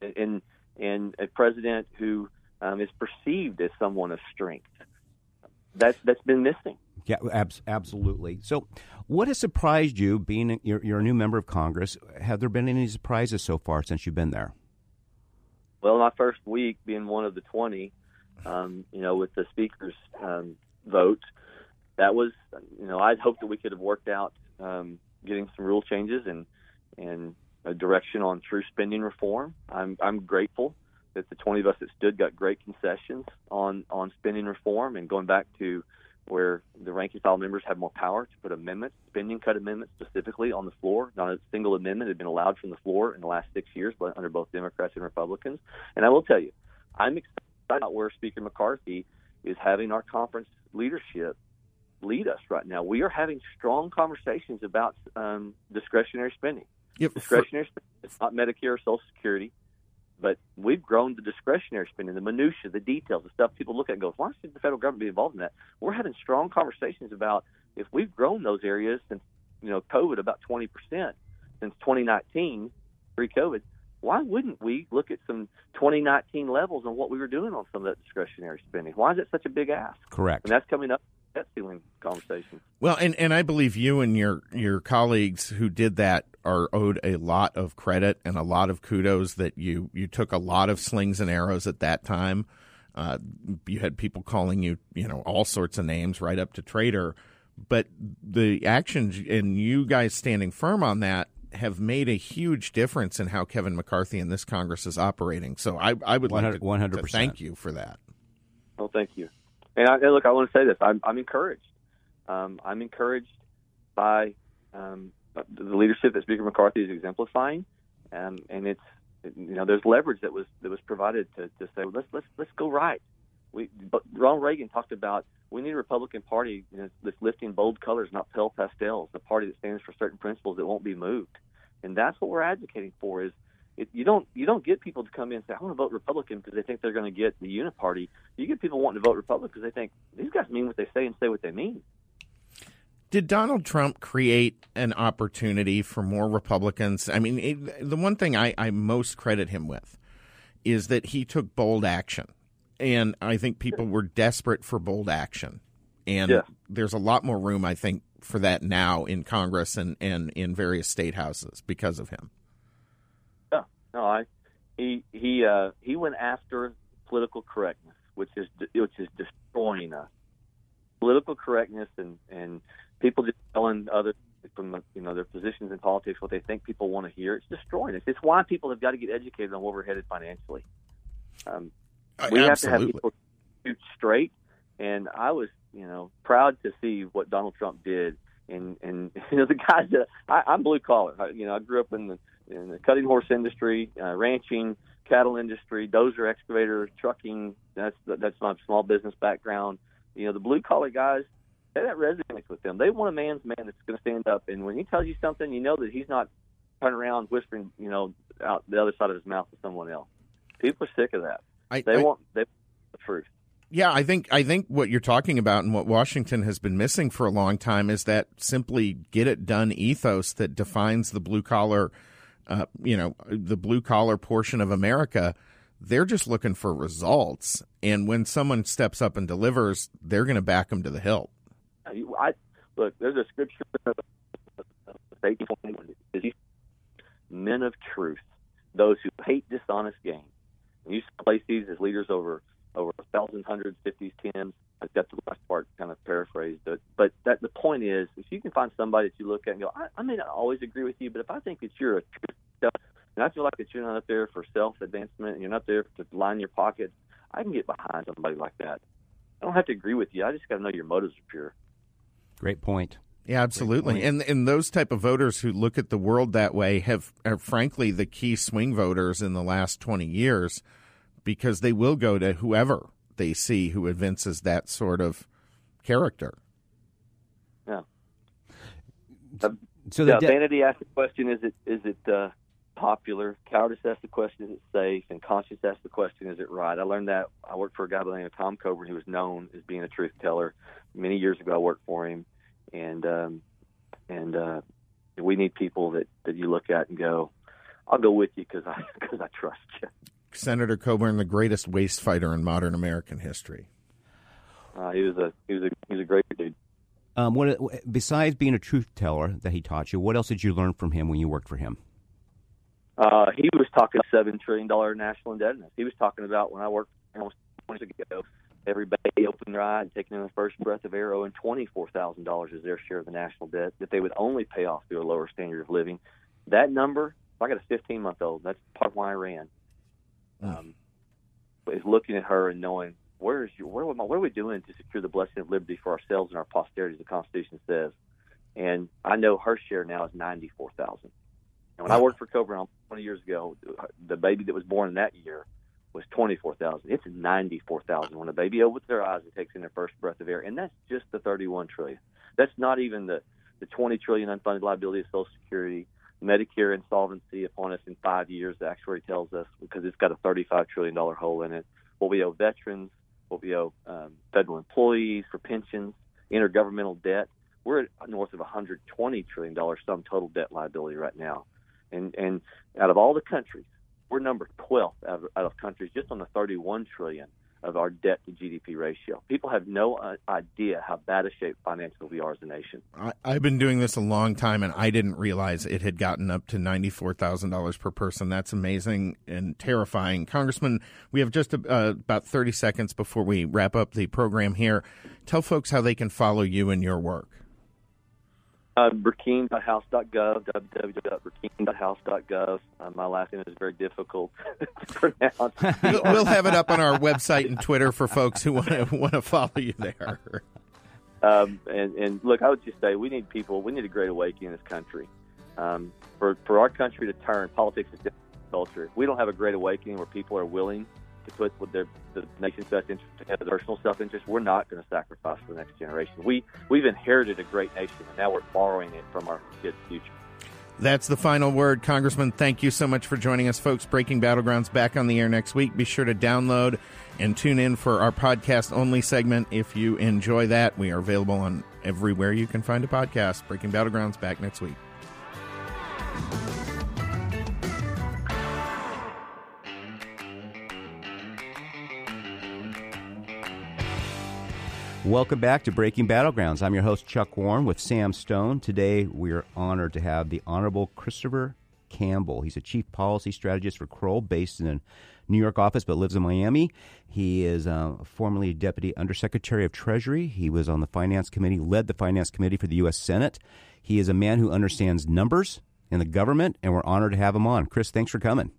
and and a president who um, is perceived as someone of strength. That's that's been missing. Yeah, ab- absolutely. So, what has surprised you being you're, you're, a new member of Congress? Have there been any surprises so far since you've been there? Well, my first week being one of the twenty, um, you know, with the speaker's um, vote, that was, you know, I'd hoped that we could have worked out um, getting some rule changes and and a direction on true spending reform. I'm I'm grateful that the 20 of us that stood got great concessions on on spending reform and going back to where the rank and file members have more power to put amendments, spending cut amendments specifically on the floor. Not a single amendment had been allowed from the floor in the last six years, but under both Democrats and Republicans. And I will tell you, I'm excited about where Speaker McCarthy is having our conference leadership lead us right now. We are having strong conversations about um, discretionary spending. Yep. Discretionary spending. It's not Medicare or Social Security. But we've grown the discretionary spending, the minutia, the details, the stuff people look at and go, why should the federal government be involved in that? We're having strong conversations about if we've grown those areas since, you know, COVID about 20% since 2019, pre-COVID, why wouldn't we look at some 2019 levels on what we were doing on some of that discretionary spending? Why is it such a big ask? Correct. And that's coming up debt ceiling conversation. Well, and, and I believe you and your your colleagues who did that are owed a lot of credit and a lot of kudos that you you took a lot of slings and arrows at that time. Uh, you had people calling you, you know, all sorts of names, right up to traitor. But the actions and you guys standing firm on that have made a huge difference in how Kevin McCarthy and this Congress is operating. So I, I would like to, 100%. to thank you for that. Well, thank you. And, I, look, I want to say this: I'm, I'm encouraged. Um, I'm encouraged by um, the leadership that Speaker McCarthy is exemplifying, um, and it's you know there's leverage that was that was provided to, to say let's let's let's go right. We but Ronald Reagan talked about we need a Republican Party you know, that's lifting bold colors, not pale pastels. A party that stands for certain principles that won't be moved, and that's what we're advocating for. Is it, you don't you don't get people to come in and say I want to vote Republican because they think they're going to get the uniparty. You get people wanting to vote Republican because they think these guys mean what they say and say what they mean. Did Donald Trump create an opportunity for more Republicans? I mean, it, the one thing I, I most credit him with is that he took bold action. And I think people were desperate for bold action. And yeah. there's a lot more room, I think, for that now in Congress and, and in various state houses because of him. No, I he he uh, he went after political correctness, which is which is destroying us. Political correctness and and people just telling others from you know their positions in politics what they think people want to hear. It's destroying us. It's why people have got to get educated on where we're headed financially. Um, uh, we have to have people shoot straight, and I was you know proud to see what Donald Trump did. And and you know the guys that I, I'm blue collar. I, you know I grew up in the in the cutting horse industry, uh, ranching, cattle industry, dozer excavator, trucking. That's that's my small business background. You know, the blue collar guys, that resonates with them. They want a man's man that's going to stand up, and when he tells you something, you know that he's not turning around whispering, you know, out the other side of his mouth to someone else. People are sick of that. I, they I, want they want the truth. Yeah, I think I think what you're talking about and what Washington has been missing for a long time is that simply get it done ethos that defines the blue collar, uh, you know, the blue collar portion of America. They're just looking for results, and when someone steps up and delivers, they're going to back them to the hilt. I look. There's a scripture, men of truth, those who hate dishonest gain. And you place these as leaders over over a thousands, hundreds, fifties, tens. That's the last part, kind of paraphrased. But but that the point is, if you can find somebody that you look at and go, I, I may not always agree with you, but if I think that you're a truth, and I feel like that you're not up there for self advancement, and you're not there to line your pockets, I can get behind somebody like that. I don't have to agree with you. I just got to know your motives are pure. Great point. Yeah, absolutely. And and those type of voters who look at the world that way have are frankly the key swing voters in the last 20 years because they will go to whoever they see who evinces that sort of character. Yeah. So yeah, the de- vanity asks the question: Is it is it uh, popular? Cowardice asks the question: Is it safe? And conscience asks the question: Is it right? I learned that. I worked for a guy by the name of Tom Coburn, who was known as being a truth teller. Many years ago, I worked for him, and um, and uh, we need people that that you look at and go, "I'll go with you because I because I trust you." Senator Coburn, the greatest waste fighter in modern American history. Uh, he was a he was a he was a great dude. Um, what besides being a truth teller that he taught you, what else did you learn from him when you worked for him? Uh, he was talking seven trillion dollar national indebtedness. He was talking about when I worked almost twenty years ago. Everybody opened their eye and taking in the first breath of air, owing twenty four thousand dollars as their share of the national debt that they would only pay off through a lower standard of living. That number, I got a fifteen month old. That's part of why I ran. Um, is looking at her and knowing where is your where am I, what are we doing to secure the blessing of liberty for ourselves and our posterity, as the Constitution says. And I know her share now is ninety four thousand. And when I worked for Coburn 20 years ago, the baby that was born in that year was 24,000. It's 94,000 when a baby opens their eyes and takes in their first breath of air, and that's just the 31 trillion. That's not even the the 20 trillion unfunded liability of Social Security, Medicare insolvency upon us in five years. The actuary tells us because it's got a 35 trillion dollar hole in it. What we owe veterans, what we owe um, federal employees for pensions, intergovernmental debt. We're at north of 120 trillion dollar sum total debt liability right now and and out of all the countries, we're number 12th out of, out of countries just on the 31 trillion of our debt to GDP ratio. People have no uh, idea how bad a shape financially we are as a nation. I, I've been doing this a long time, and I didn't realize it had gotten up to ninety-four thousand dollars per person. That's amazing and terrifying, Congressman. We have just uh, about thirty seconds before we wrap up the program here. Tell folks how they can follow you and your work. Uh, Brecheen.house.gov, www.brecheen.house.gov. Uh, my last name is very difficult to pronounce. we'll, have it up on our website and Twitter for folks who want to want to follow you there. Um, and, and look, I would just say we need people. We need a great awakening in this country. Um, for for our country to turn, politics is different culture. If we don't have a great awakening where people are willing to put with their the nation's best interest of their personal self interest, we're not going to sacrifice for the next generation. We we've inherited a great nation, and now we're borrowing it from our kids' future. That's the final word, Congressman. Thank you so much for joining us, folks. Breaking Battlegrounds back on the air next week. Be sure to download and tune in for our podcast only segment. If you enjoy that, we are available on everywhere you can find a podcast. Breaking Battlegrounds back next week. Welcome back to Breaking Battlegrounds. I'm your host, Chuck Warren, with Sam Stone. Today, we are honored to have the Honorable Christopher Campbell. He's a chief policy strategist for Kroll, based in a New York office, but lives in Miami. He is uh, formerly Deputy Undersecretary of Treasury. He was on the Finance Committee, led the Finance Committee for the U.S. Senate. He is a man who understands numbers in the government, and we're honored to have him on. Chris, thanks for coming.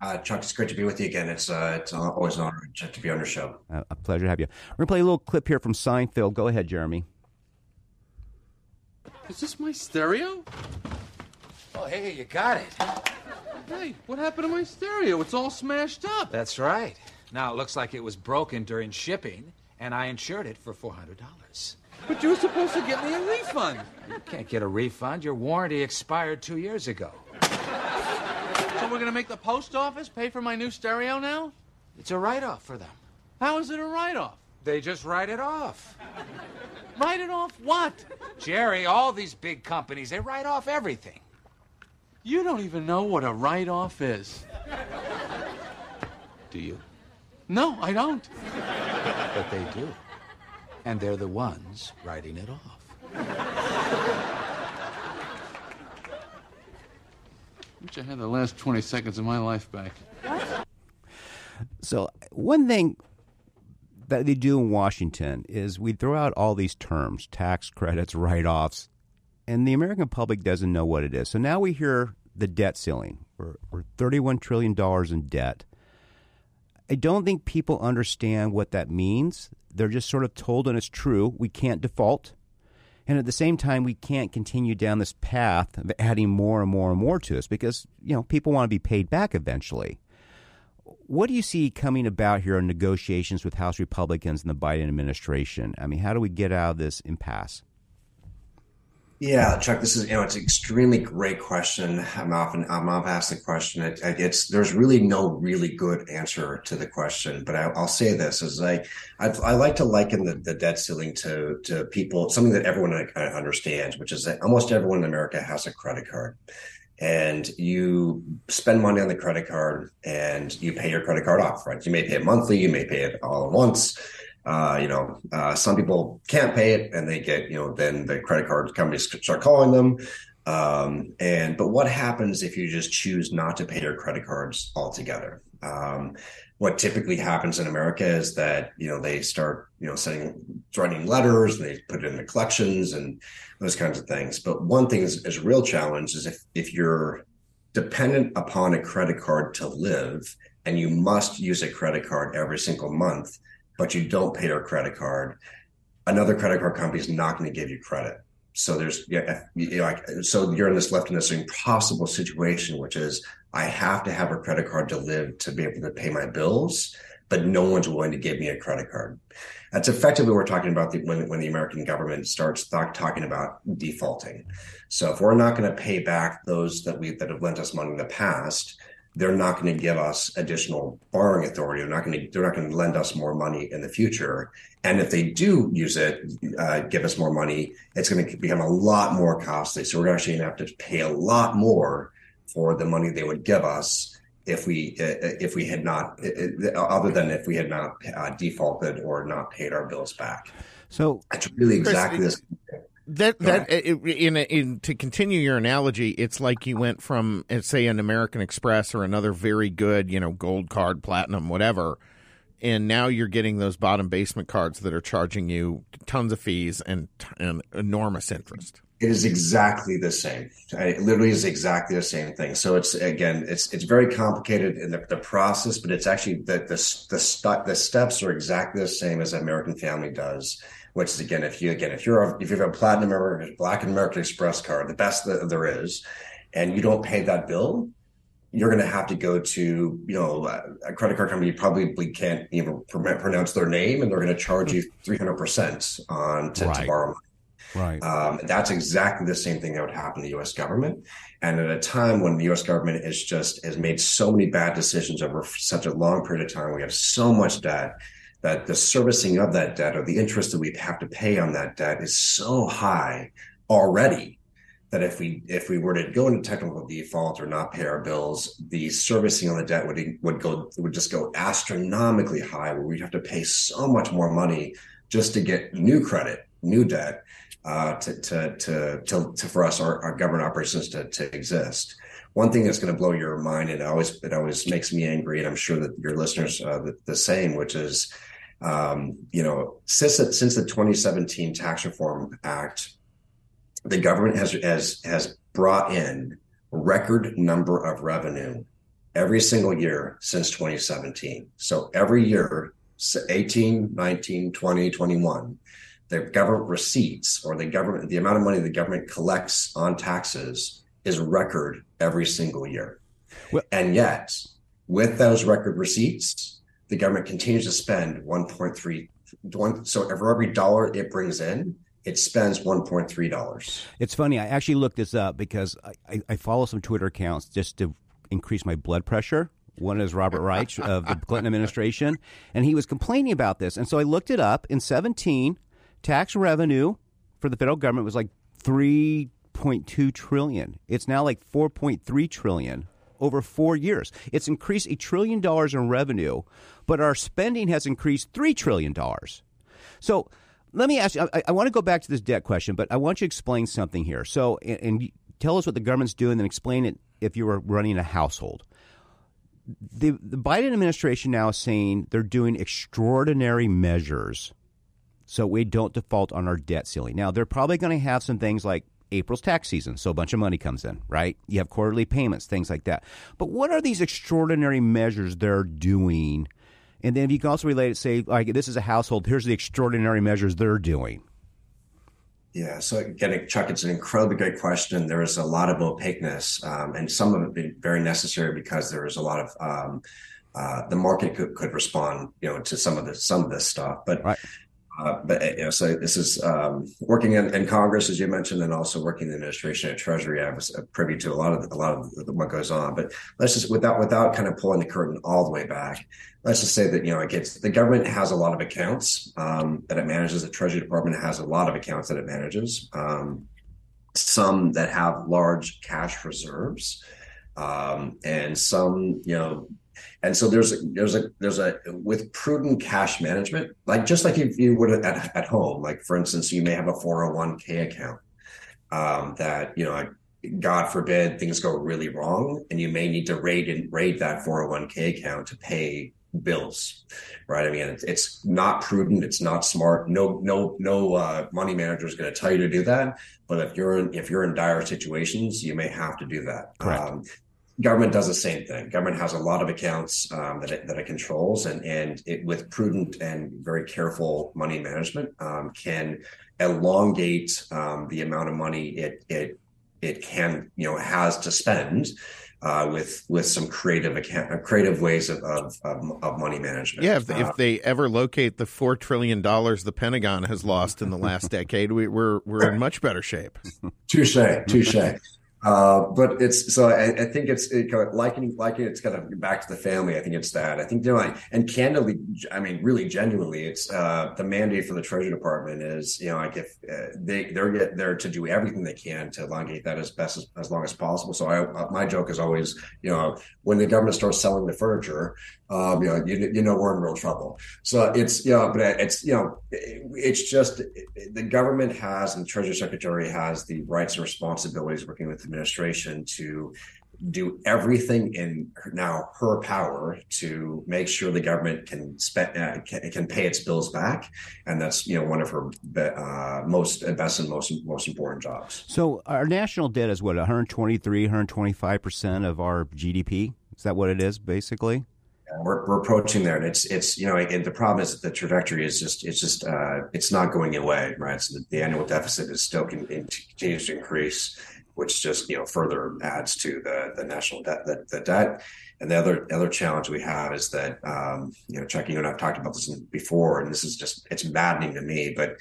Uh, Chuck, it's great to be with you again. It's uh, it's always an honor to be on your show. Uh, a pleasure to have you. We're going to play a little clip here from Seinfeld. Go ahead, Jeremy. Is this my stereo? Oh, hey, you got it. Hey, what happened to my stereo? It's all smashed up. That's right. Now it looks like it was broken during shipping, and I insured it for $400. But you were supposed to get me a refund. You can't get a refund. Your warranty expired two years ago. So we're gonna make the post office pay for my new stereo now? It's a write off for them. How is it a write-off? They just write it off. Write it off what? Jerry, all these big companies, they write off everything. You don't even know what a write-off is. Do you? No, I don't. But they do. And they're the ones writing it off. Wish I had the last 20 seconds of my life back. So, one thing that they do in Washington is we throw out all these terms tax credits, write offs, and the American public doesn't know what it is. So now we hear the debt ceiling. We're, we're $31 trillion in debt. I don't think people understand what that means. They're just sort of told, and it's true, we can't default. And at the same time, we can't continue down this path of adding more and more and more to us because, you know, people want to be paid back eventually. What do you see coming about here in negotiations with House Republicans and the Biden administration? I mean, how do we get out of this impasse? Yeah, Chuck, this is you know it's an extremely great question. I'm often I'm often asked the question. It, it's there's really no really good answer to the question, but I, will say this: is I I, I like to liken the, the debt ceiling to to people something that everyone uh, understands, which is that almost everyone in America has a credit card, and you spend money on the credit card and you pay your credit card off. Right? You may pay it monthly, you may pay it all at once uh, you know, uh, some people can't pay it and they get, you know, then the credit card companies start calling them. Um, and but what happens if you just choose not to pay your credit cards altogether? Um, what typically happens in America is that you know they start you know sending writing letters and they put it in the collections and those kinds of things. But one thing is, is a real challenge is if if you're dependent upon a credit card to live and you must use a credit card every single month but you don't pay your credit card, another credit card company is not going to give you credit. So there's yeah, you know, so you're in this left in this impossible situation, which is I have to have a credit card to live to be able to pay my bills, but no one's willing to give me a credit card. That's effectively what we're talking about the, when when the American government starts th- talking about defaulting. So if we're not going to pay back those that we that have lent us money in the past, they're not going to give us additional borrowing authority. They're not going to they're not going to lend us more money in the future. And if they do use it, uh, give us more money, it's going to become a lot more costly. So we're actually going to have to pay a lot more for the money they would give us if we uh, if we had not uh, other than if we had not uh, defaulted or not paid our bills back. So it's really exactly Chris, this. That that in, in to continue your analogy, it's like you went from eh, say an American Express or another very good, you know, gold card, platinum, whatever, and now you're getting those bottom basement cards that are charging you tons of fees and, and enormous interest. It is exactly the same. It literally is exactly the same thing. So it's again, it's it's very complicated in the, the process, but it's actually the the the, st- the steps are exactly the same as American Family does which is again, if you again, if you're a, if you have a platinum or black American Express card, the best that there is, and you don't pay that bill, you're going to have to go to you know a credit card company you probably can't even pronounce their name, and they're going to charge you 300 percent on to, right. to borrow money. Right. Um, that's exactly the same thing that would happen to the U.S. government, and at a time when the U.S. government is just has made so many bad decisions over such a long period of time, we have so much debt that the servicing of that debt or the interest that we'd have to pay on that debt is so high already that if we if we were to go into technical default or not pay our bills, the servicing on the debt would would go would just go astronomically high, where we'd have to pay so much more money just to get new credit, new debt, uh, to, to, to to to for us our, our government operations to to exist. One thing that's going to blow your mind, and it always it always makes me angry, and I'm sure that your listeners uh, the, the same, which is um, you know, since the, since the 2017 Tax Reform Act, the government has has has brought in record number of revenue every single year since 2017. So every year, 18, 19, 20, 21, the government receipts or the government, the amount of money the government collects on taxes is record every single year. Well, and yet, with those record receipts, the government continues to spend 1.3 one. So for every dollar it brings in, it spends one point three dollars. It's funny. I actually looked this up because I, I follow some Twitter accounts just to increase my blood pressure. One is Robert Reich of the Clinton administration, and he was complaining about this. And so I looked it up. In 17, tax revenue for the federal government was like 3.2 trillion. It's now like 4.3 trillion over four years. It's increased a trillion dollars in revenue, but our spending has increased $3 trillion. So let me ask you I, I want to go back to this debt question, but I want you to explain something here. So, and, and tell us what the government's doing, then explain it if you were running a household. The, the Biden administration now is saying they're doing extraordinary measures so we don't default on our debt ceiling. Now, they're probably going to have some things like April's tax season, so a bunch of money comes in, right? You have quarterly payments, things like that. But what are these extraordinary measures they're doing? And then if you can also relate it, say, like, this is a household, here's the extraordinary measures they're doing. Yeah, so again, Chuck, it's an incredibly great question. There is a lot of opaqueness, um, and some of it been very necessary because there is a lot of um, uh, the market could, could respond, you know, to some of the some of this stuff. But right. Uh, but you know, so this is um, working in, in, Congress, as you mentioned, and also working in the administration at Treasury. I was privy to a lot of a lot of what goes on. But let's just without without kind of pulling the curtain all the way back, let's just say that you know it gets the government has a lot of accounts um, that it manages. The Treasury Department has a lot of accounts that it manages. Um, some that have large cash reserves, um, and some you know and so there's a, there's a there's a with prudent cash management, like just like if you would at, at home, like for instance, you may have a 401k account um, that you know, God forbid things go really wrong, and you may need to raid and raid that 401k account to pay bills, right? I mean, it's, not prudent, it's not smart. No, no, no uh, money manager is going to tell you to do that. But if you're in, if you're in dire situations, you may have to do that. Um, government does the same thing. Government has a lot of accounts um, that it, that it controls, and and it, with prudent and very careful money management, um, can elongate um, the amount of money it it it can you know has to spend. Uh, with with some creative account, uh, creative ways of, of, of, money management. Yeah, if, uh, if they ever locate the four trillion dollars the Pentagon has lost in the last decade, we, we're we're in much better shape. touche, touche. Uh, but it's so I, I think it's it kind of likening likening it's kind of back to the family. I think it's that. I think you know, and candidly, I mean, really genuinely, it's uh, the mandate for the Treasury Department is you know like if uh, they they're get there to do everything they can to elongate that as best as, as long as possible. So I uh, my joke is always you know when the government starts selling the furniture, um, you know, you, you know, we're in real trouble. So it's, you know, but it's, you know, it's just the government has and the Treasury Secretary has the rights and responsibilities working with the administration to do everything in now her power to make sure the government can spend uh, can, can, pay its bills back. And that's you know one of her uh, most best and most most important jobs. So our national debt is what 123 125 percent of our gdp is that what it is basically? We're, we're approaching there, and it's it's you know, and the problem is that the trajectory is just it's just uh, it's not going away, right? So the, the annual deficit is still con- continues to increase, which just you know further adds to the the national debt the, the debt. And the other other challenge we have is that um, you know, Chuck, you and I've talked about this before, and this is just it's maddening to me, but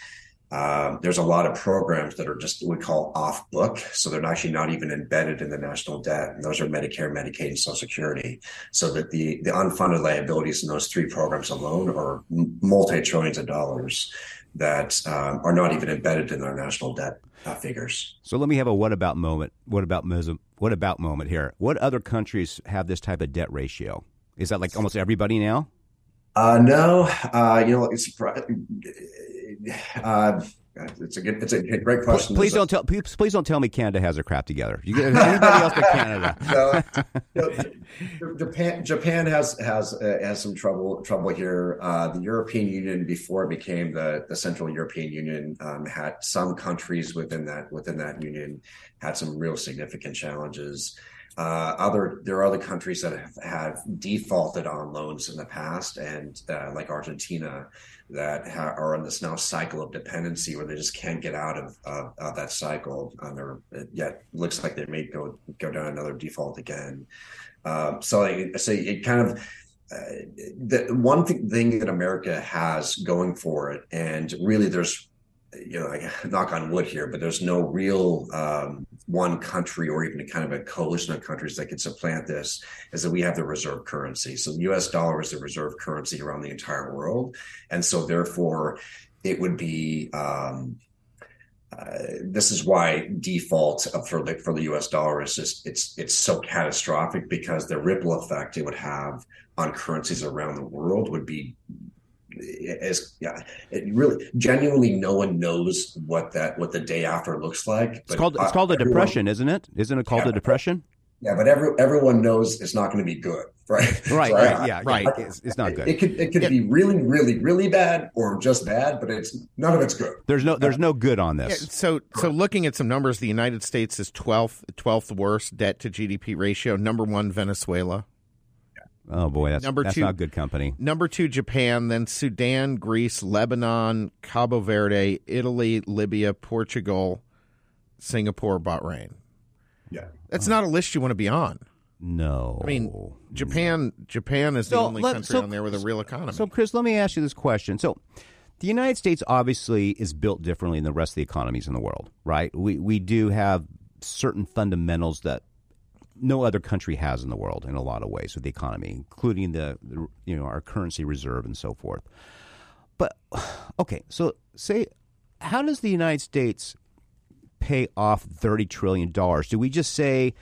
um, there's a lot of programs that are just what we call off book. So they're actually not even embedded in the national debt. And those are Medicare, Medicaid, and Social Security. So that the, the unfunded liabilities in those three programs alone are multi trillions of dollars that um, are not even embedded in our national debt uh, figures. So let me have a what about moment. What about what about moment here? What other countries have this type of debt ratio? Is that like almost everybody now? Uh, no, uh, you know, it's uh, it's a good, it's a great question. Please, don't tell, please, please, don't tell me Canada has their crap together. You, anybody else but Canada? no, Japan, Japan has has uh, has some trouble trouble here. Uh, the European Union, before it became the the Central European Union, um, had some countries within that within that union had some real significant challenges. Uh, other there are other countries that have, have defaulted on loans in the past, and uh, like Argentina, that ha- are in this now cycle of dependency where they just can't get out of, of, of that cycle. And they're yet looks like they may go go down another default again. Um, so I say it kind of uh, the one th- thing that America has going for it, and really there's, you know, I knock on wood here, but there's no real um, one country or even a kind of a coalition of countries that could supplant this, is that we have the reserve currency. So the U.S. dollar is the reserve currency around the entire world, and so therefore it would be. Um, uh, this is why default for the for the U.S. dollar is just it's it's so catastrophic because the ripple effect it would have on currencies around the world would be as yeah it really genuinely no one knows what that what the day after looks like it's called it's called a depression isn't it? Isn't it called yeah, a depression? Yeah but every, everyone knows it's not going to be good right? Right, so right I, yeah right. I, it's, it's, not good. it could it could be really really really bad or just bad but it's none of it's good. There's no there's no good on this. Yeah, so so looking at some numbers the united states is 12th 12th worst debt to gdp ratio number one venezuela Oh boy, that's number that's two, not good company. Number two, Japan, then Sudan, Greece, Lebanon, Cabo Verde, Italy, Libya, Portugal, Singapore, Bahrain. Yeah, that's oh. not a list you want to be on. No, I mean Japan. Japan is the so only let, country so, on there with a real economy. So, Chris, let me ask you this question. So, the United States obviously is built differently than the rest of the economies in the world, right? We we do have certain fundamentals that no other country has in the world in a lot of ways with the economy, including the, the you know our currency reserve and so forth. But okay, so say how does the United States pay off thirty trillion dollars? Do we just say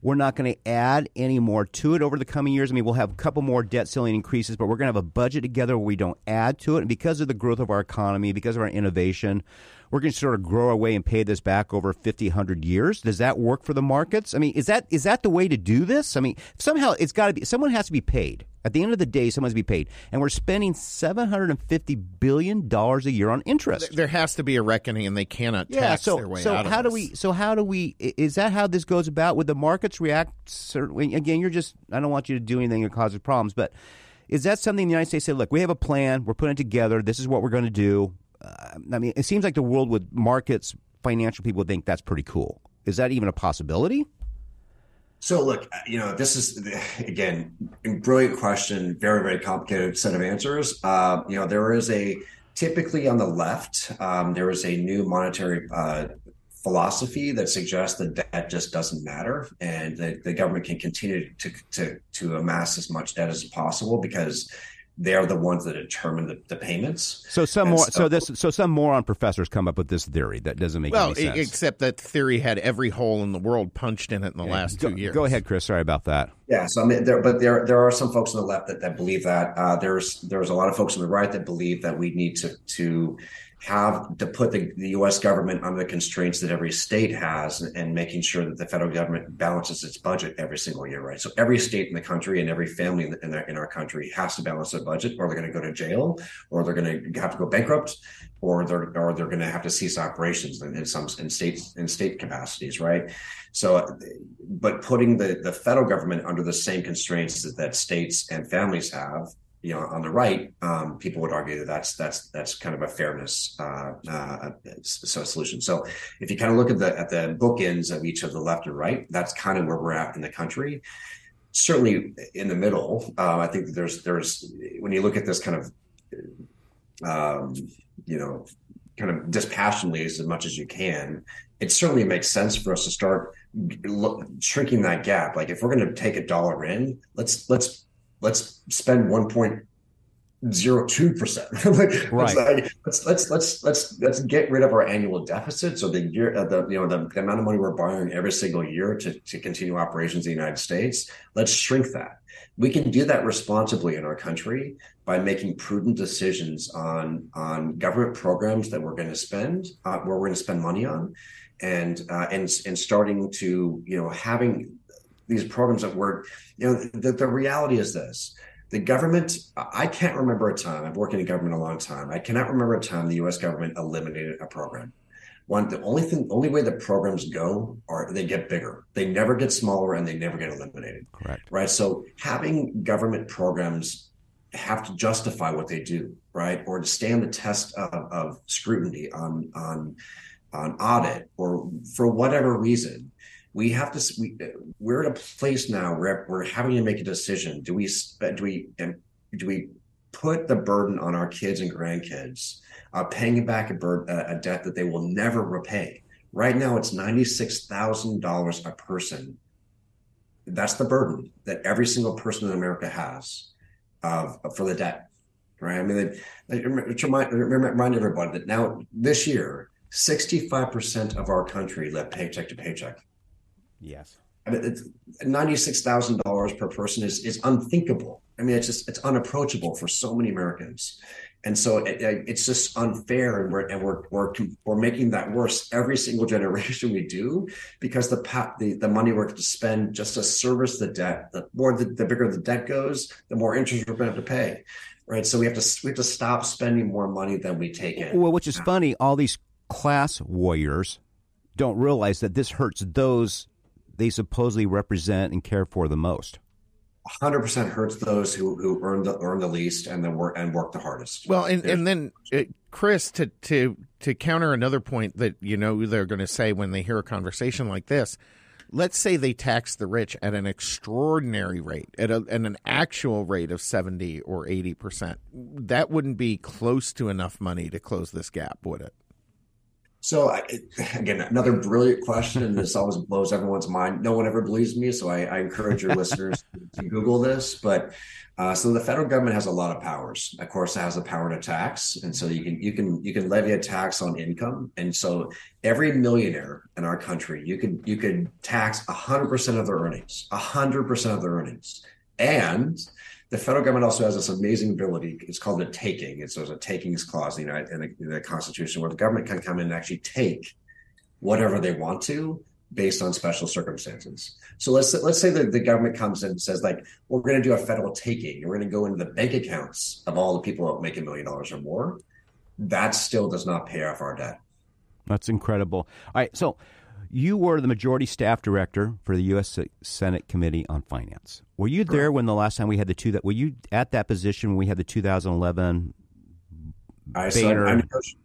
we're not going to add any more to it over the coming years. I mean, we'll have a couple more debt ceiling increases, but we're going to have a budget together where we don't add to it. And because of the growth of our economy, because of our innovation, we're going to sort of grow our way and pay this back over 50, 100 years. Does that work for the markets? I mean, is that is that the way to do this? I mean, somehow it's got to be someone has to be paid. At the end of the day, someone has to be paid, and we're spending seven hundred and fifty billion dollars a year on interest. There has to be a reckoning, and they cannot yeah, tax so, their way so out. So how do we? So how do we? Is that how this goes about? Would the markets react? Certainly. Again, you're just. I don't want you to do anything that causes problems, but is that something the United States said? Look, we have a plan. We're putting it together. This is what we're going to do I mean, it seems like the world with markets, financial people think that's pretty cool. Is that even a possibility? So, look, you know, this is again brilliant question, very very complicated set of answers. Uh, you know, there is a typically on the left, um, there is a new monetary uh, philosophy that suggests that debt just doesn't matter, and that the government can continue to to to amass as much debt as possible because they're the ones that determine the, the payments. So some more, so, so, this, so some moron professors come up with this theory that doesn't make well, any sense. except that theory had every hole in the world punched in it in the yeah. last go, two years. Go ahead, Chris. Sorry about that. Yeah, so I mean, there, but there there are some folks on the left that, that believe that. Uh, there's there's a lot of folks on the right that believe that we need to to have to put the, the U.S. government under the constraints that every state has, and, and, making sure that the federal government balances its budget every single year, right? So every state in the country and every family in, the, in, our country has to balance their budget, or they're going to go to jail, or they're going to have to go bankrupt, or they're or they're going to have to cease operations in, in some in states in state capacities, right? So, but putting the the federal government under the same constraints that, that states and families have you know, on the right, um, people would argue that that's that's that's kind of a fairness uh, uh, so solution. So if you kind of look at the at the bookends of each of the left and right, that's kind of where we're at in the country. Certainly in the middle, uh, I think there's there's when you look at this kind of um, you know kind of dispassionately as much as you can, it certainly makes sense for us to start shrinking that gap. Like if we're going to take a dollar in, let's let's let's spend 1.02 percent. right. Let's, let's let's let's let's get rid of our annual deficit. So the year, uh, the you know the, the, amount of money we're borrowing every single year to to continue operations in the United States. Let's shrink that. We can do that responsibly in our country by making prudent decisions on on government programs that we're going to spend, uh, where we're going to spend money on, and uh, and and starting to you know having these programs that work. You know, the, the reality is this: the government. I can't remember a time. I've worked in government a long time. I cannot remember a time the U.S. government eliminated a program. One, the only thing, only way the programs go are they get bigger. They never get smaller, and they never get eliminated. Correct. Right. So having government programs have to justify what they do, right, or to stand the test of, of scrutiny on on on audit, or for whatever reason we have to we, we're at a place now where we're having to make a decision. Do we do we do we put the burden on our kids and grandkids uh, paying back a, a debt that they will never repay? Right now it's $96000 a person. That's the burden that every single person in america has uh, for the debt right? I mean remind, remind everybody that now this year 65% of our country live paycheck to paycheck Yes. Ninety-six thousand dollars per person is is unthinkable. I mean, it's just it's unapproachable for so many Americans, and so it, it's just unfair, and we're and we're we're we're making that worse every single generation we do because the the the money we're going to spend just to service the debt. The more the, the bigger the debt goes, the more interest we're going to have to pay, right? So we have to we have to stop spending more money than we take in. Well, which is funny, all these class warriors don't realize that this hurts those they supposedly represent and care for the most. 100% hurts those who, who earn the earn the least and then work and work the hardest. Well, and, and then uh, Chris to to to counter another point that you know they're going to say when they hear a conversation like this, let's say they tax the rich at an extraordinary rate, at, a, at an actual rate of 70 or 80%. That wouldn't be close to enough money to close this gap, would it? So again, another brilliant question, and this always blows everyone's mind. No one ever believes me, so I, I encourage your listeners to Google this. But uh, so the federal government has a lot of powers. Of course, it has the power to tax, and so you can you can you can levy a tax on income. And so every millionaire in our country, you could you could tax hundred percent of their earnings, hundred percent of their earnings, and the federal government also has this amazing ability. It's called the taking. It's there's a takings clause in the, in the, in the Constitution where the government can come in and actually take whatever they want to based on special circumstances. So let's let's say that the government comes in and says like we're going to do a federal taking we're going to go into the bank accounts of all the people that make a million dollars or more. That still does not pay off our debt. That's incredible. All right, so you were the majority staff director for the U.S. Senate Committee on Finance. Were you there when the last time we had the two that? Were you at that position when we had the 2011? I so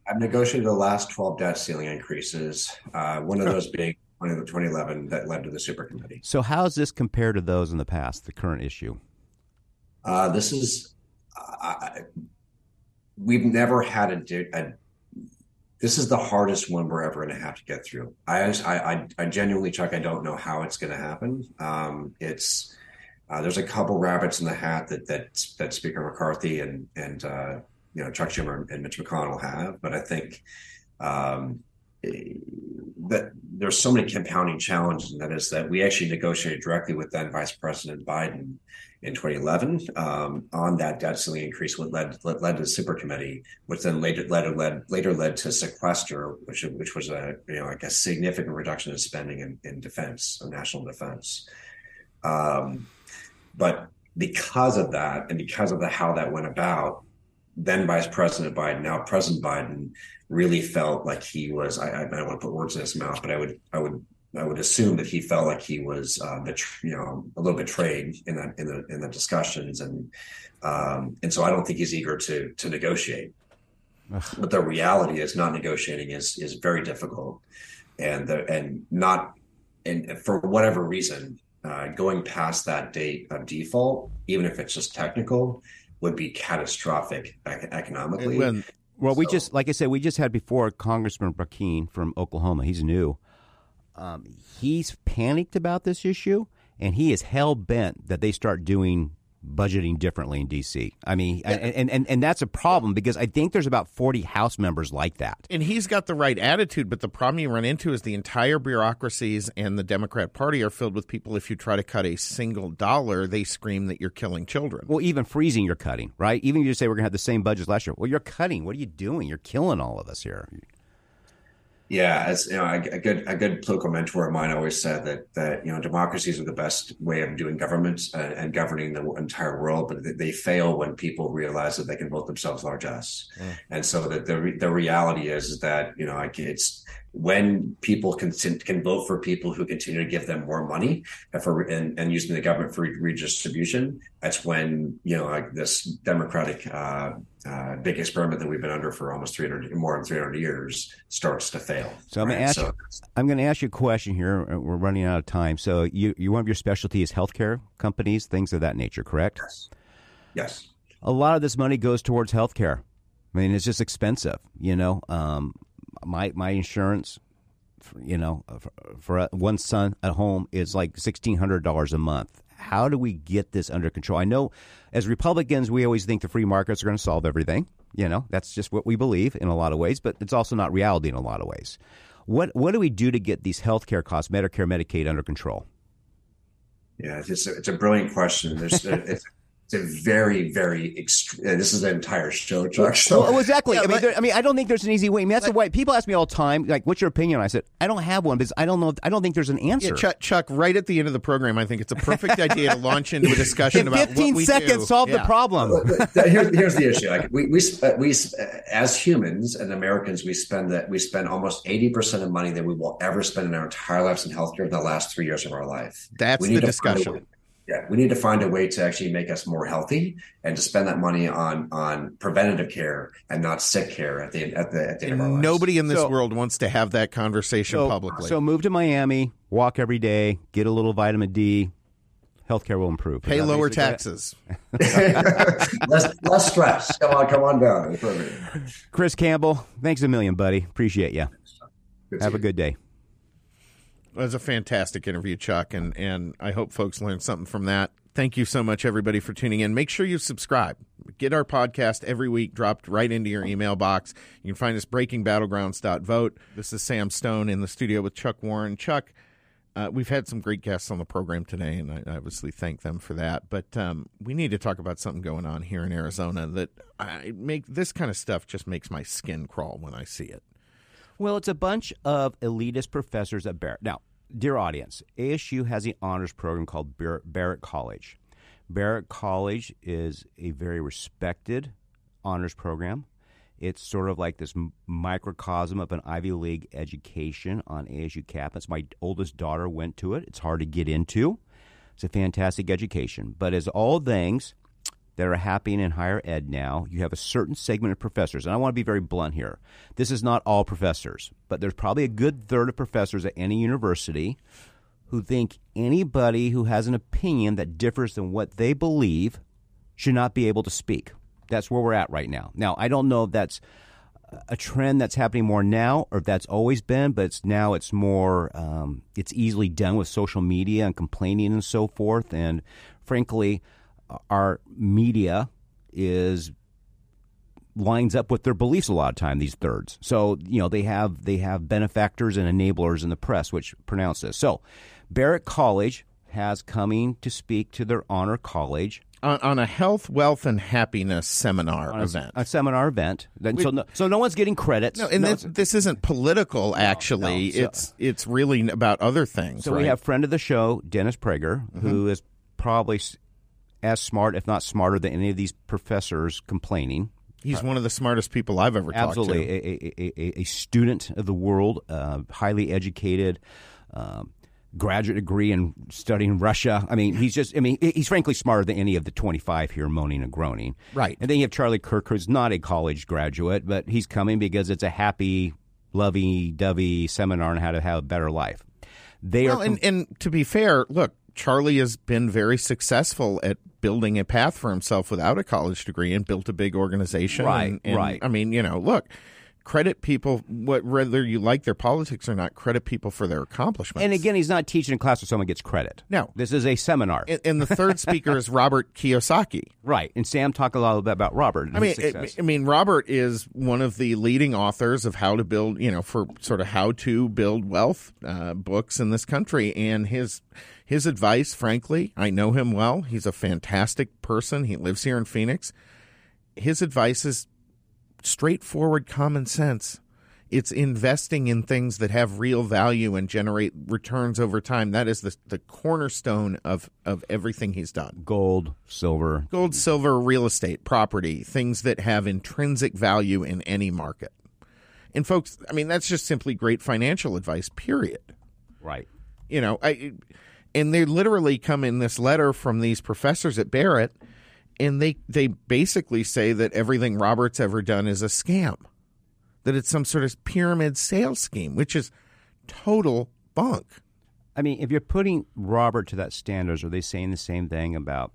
I've negotiated the last 12 debt ceiling increases. Uh, one of those being 2011 that led to the super committee. So how does this compare to those in the past? The current issue. Uh, this is. Uh, we've never had a, a this is the hardest one we're ever going to have to get through. I, I, I genuinely, Chuck, I don't know how it's going to happen. Um, it's uh, there's a couple rabbits in the hat that that that Speaker McCarthy and and uh, you know Chuck Schumer and Mitch McConnell have, but I think um, that there's so many compounding challenges, and that is that we actually negotiated directly with then Vice President Biden in 2011 um, on that debt ceiling increase, what led led to the super committee, which then later led, led later led to sequester, which which was a you know like a significant reduction in spending in, in defense, national defense. Um, but because of that, and because of the how that went about, then Vice President Biden, now President Biden, really felt like he was. I, I don't want to put words in his mouth, but I would I would I would assume that he felt like he was, uh, you know, a little betrayed in that in the in the discussions, and um, and so I don't think he's eager to to negotiate. Ugh. But the reality is, not negotiating is is very difficult, and the and not and for whatever reason, uh, going past that date of default, even if it's just technical, would be catastrophic economically. When, well, so, we just like I said, we just had before Congressman Brecheen from Oklahoma. He's new um, he's panicked about this issue, and he is hell bent that they start doing budgeting differently in DC. I mean, yeah. and, and and that's a problem because I think there's about 40 House members like that. And he's got the right attitude, but the problem you run into is the entire bureaucracies and the Democrat Party are filled with people. If you try to cut a single dollar, they scream that you're killing children. Well, even freezing, you're cutting, right? Even if you say we're going to have the same budget as last year, well, you're cutting. What are you doing? You're killing all of us here. Yeah, as you know, a, a, good a good political mentor of mine always said that that you know democracies are the best way of doing government and, and governing the entire world, but they, they, fail when people realize that they can vote themselves largesse. Mm. And so that the the reality is, is that you know like it's when people can can vote for people who continue to give them more money and for and, and using the government for redistribution, that's when you know like this democratic uh, uh, big experiment that we've been under for almost 300 more than 300 years starts to fail. So I'm going to ask. So, I'm going to ask you a question here. We're running out of time. So you, you one of your specialties healthcare companies, things of that nature, correct? yes, yes. A lot of this money goes towards healthcare. I mean, it's just expensive. You know, um, my my insurance, for, you know, for, for one son at home is like sixteen hundred dollars a month. How do we get this under control? I know, as Republicans, we always think the free markets are going to solve everything. You know, that's just what we believe in a lot of ways, but it's also not reality in a lot of ways. What what do we do to get these health care costs, Medicare, Medicaid, under control? Yeah, it's a, it's a brilliant question. There's it's, it's a very very extreme. This is an entire show, Chuck. So Well, exactly. Yeah, I mean, but- there, I mean, I don't think there's an easy way. I mean, that's the way people ask me all the time, like, "What's your opinion?" I said, "I don't have one because I don't know. I don't think there's an answer." Yeah, Chuck, Chuck, right at the end of the program, I think it's a perfect idea to launch into a discussion In about 15 what we seconds, do. solve the problem. But here's, here's the issue. Like we we uh, we uh, as humans and Americans, we spend that we spend almost eighty percent of money that we will ever spend in our entire lives in healthcare in the last three years of our life. That's We the need to find a discussion. Way- Yeah, we need to find a way to actually make us more healthy and to spend that money on on preventative care and not sick care at the at the at the end of our And lives. nobody in this So- world wants to have that conversation So, publicly. so move to Miami, walk every day, get a little vitamin D. Healthcare will improve. Pay lower taxes. less less stress. Come on, come on down. Chris Campbell, thanks a million, buddy. Appreciate you. Good Have a you. good day. It was a fantastic interview, Chuck, and, and I hope folks learned something from that. Thank you so much, everybody, for tuning in. Make sure you subscribe. Get our podcast every week dropped right into your email box. You can find us breakingbattlegrounds.vote. This is Sam Stone in the studio with Chuck Warren. Chuck, uh, we've had some great guests on the program today, and I obviously thank them for that. But um, we need to talk about something going on here in Arizona that I make this kind of stuff just makes my skin crawl when I see it. Well, it's a bunch of elitist professors at Barrett. Now, dear audience, ASU has an honors program called Bar- Barrett College. Barrett College is a very respected honors program. It's sort of like this microcosm of an Ivy League education on ASU campus. My oldest daughter went to it. It's hard to get into. It's a fantastic education. But as all things that are happening in higher ed now, you have a certain segment of professors. And I want to be very blunt here. This is not all professors, but there's probably a good third of professors at any university who think anybody who has an opinion that differs than what they believe should not be able to speak. That's where we're at right now. Now, I don't know if that's a trend that's happening more now or if that's always been, but it's now it's more um, it's easily done with social media and complaining and so forth. And frankly, our media is lines up with their beliefs a lot of time these thirds so you know they have they have benefactors and enablers in the press which pronounce this so barrett college has coming to speak to their honor college On, on a health, wealth, and happiness seminar a, event. a seminar event Then- so, no, so no one's getting credits No, and No, this, this isn't political. Actually, no. So- it's it's really about other things. So right? we have friend of the show, Dennis Prager, mm-hmm. who is probably as smart, if not smarter, than any of these professors complaining. He's one of the smartest people I've ever talked to. a, a, a, a student of the world, uh, highly educated, um, graduate degree in studying Russia. I mean, he's just, I mean, he's frankly smarter than any of the 25 here moaning and groaning. Right. And then you have Charlie Kirk, who's not a college graduate, but he's coming because it's a happy, lovey dovey seminar on how to have a better life. They Well, are. and, and to be fair, look, Charlie has been very successful at building a path for himself without a college degree and built a big organization. Right, and- and, right. I mean, you know, look, credit people what whether you like their politics or not. Credit people for their accomplishments. and again, he's not teaching a class where someone gets credit. No. This is a seminar. and, and the third speaker is Robert Kiyosaki. right. And Sam talked a lot about, about Robert. And I mean, success. it, I mean, Robert is one of the leading authors of how to build, you know, for sort of how to build wealth uh, books in this country, and his his advice, frankly, I know him well. He's a fantastic person. He lives here in Phoenix. His advice is straightforward, common sense. It's investing in things that have real value and generate returns over time. That is the the cornerstone of of everything he's done gold, silver. gold, silver, real estate, property, things that have intrinsic value in any market. And folks, I mean that's just simply great financial advice, period. Right. You know, I and they literally come in this letter from these professors at Barrett and they they basically say that everything Robert's ever done is a scam, that it's some sort of pyramid sales scheme, which is total bunk. I mean, if you're putting Robert to that standards, are they saying the same thing about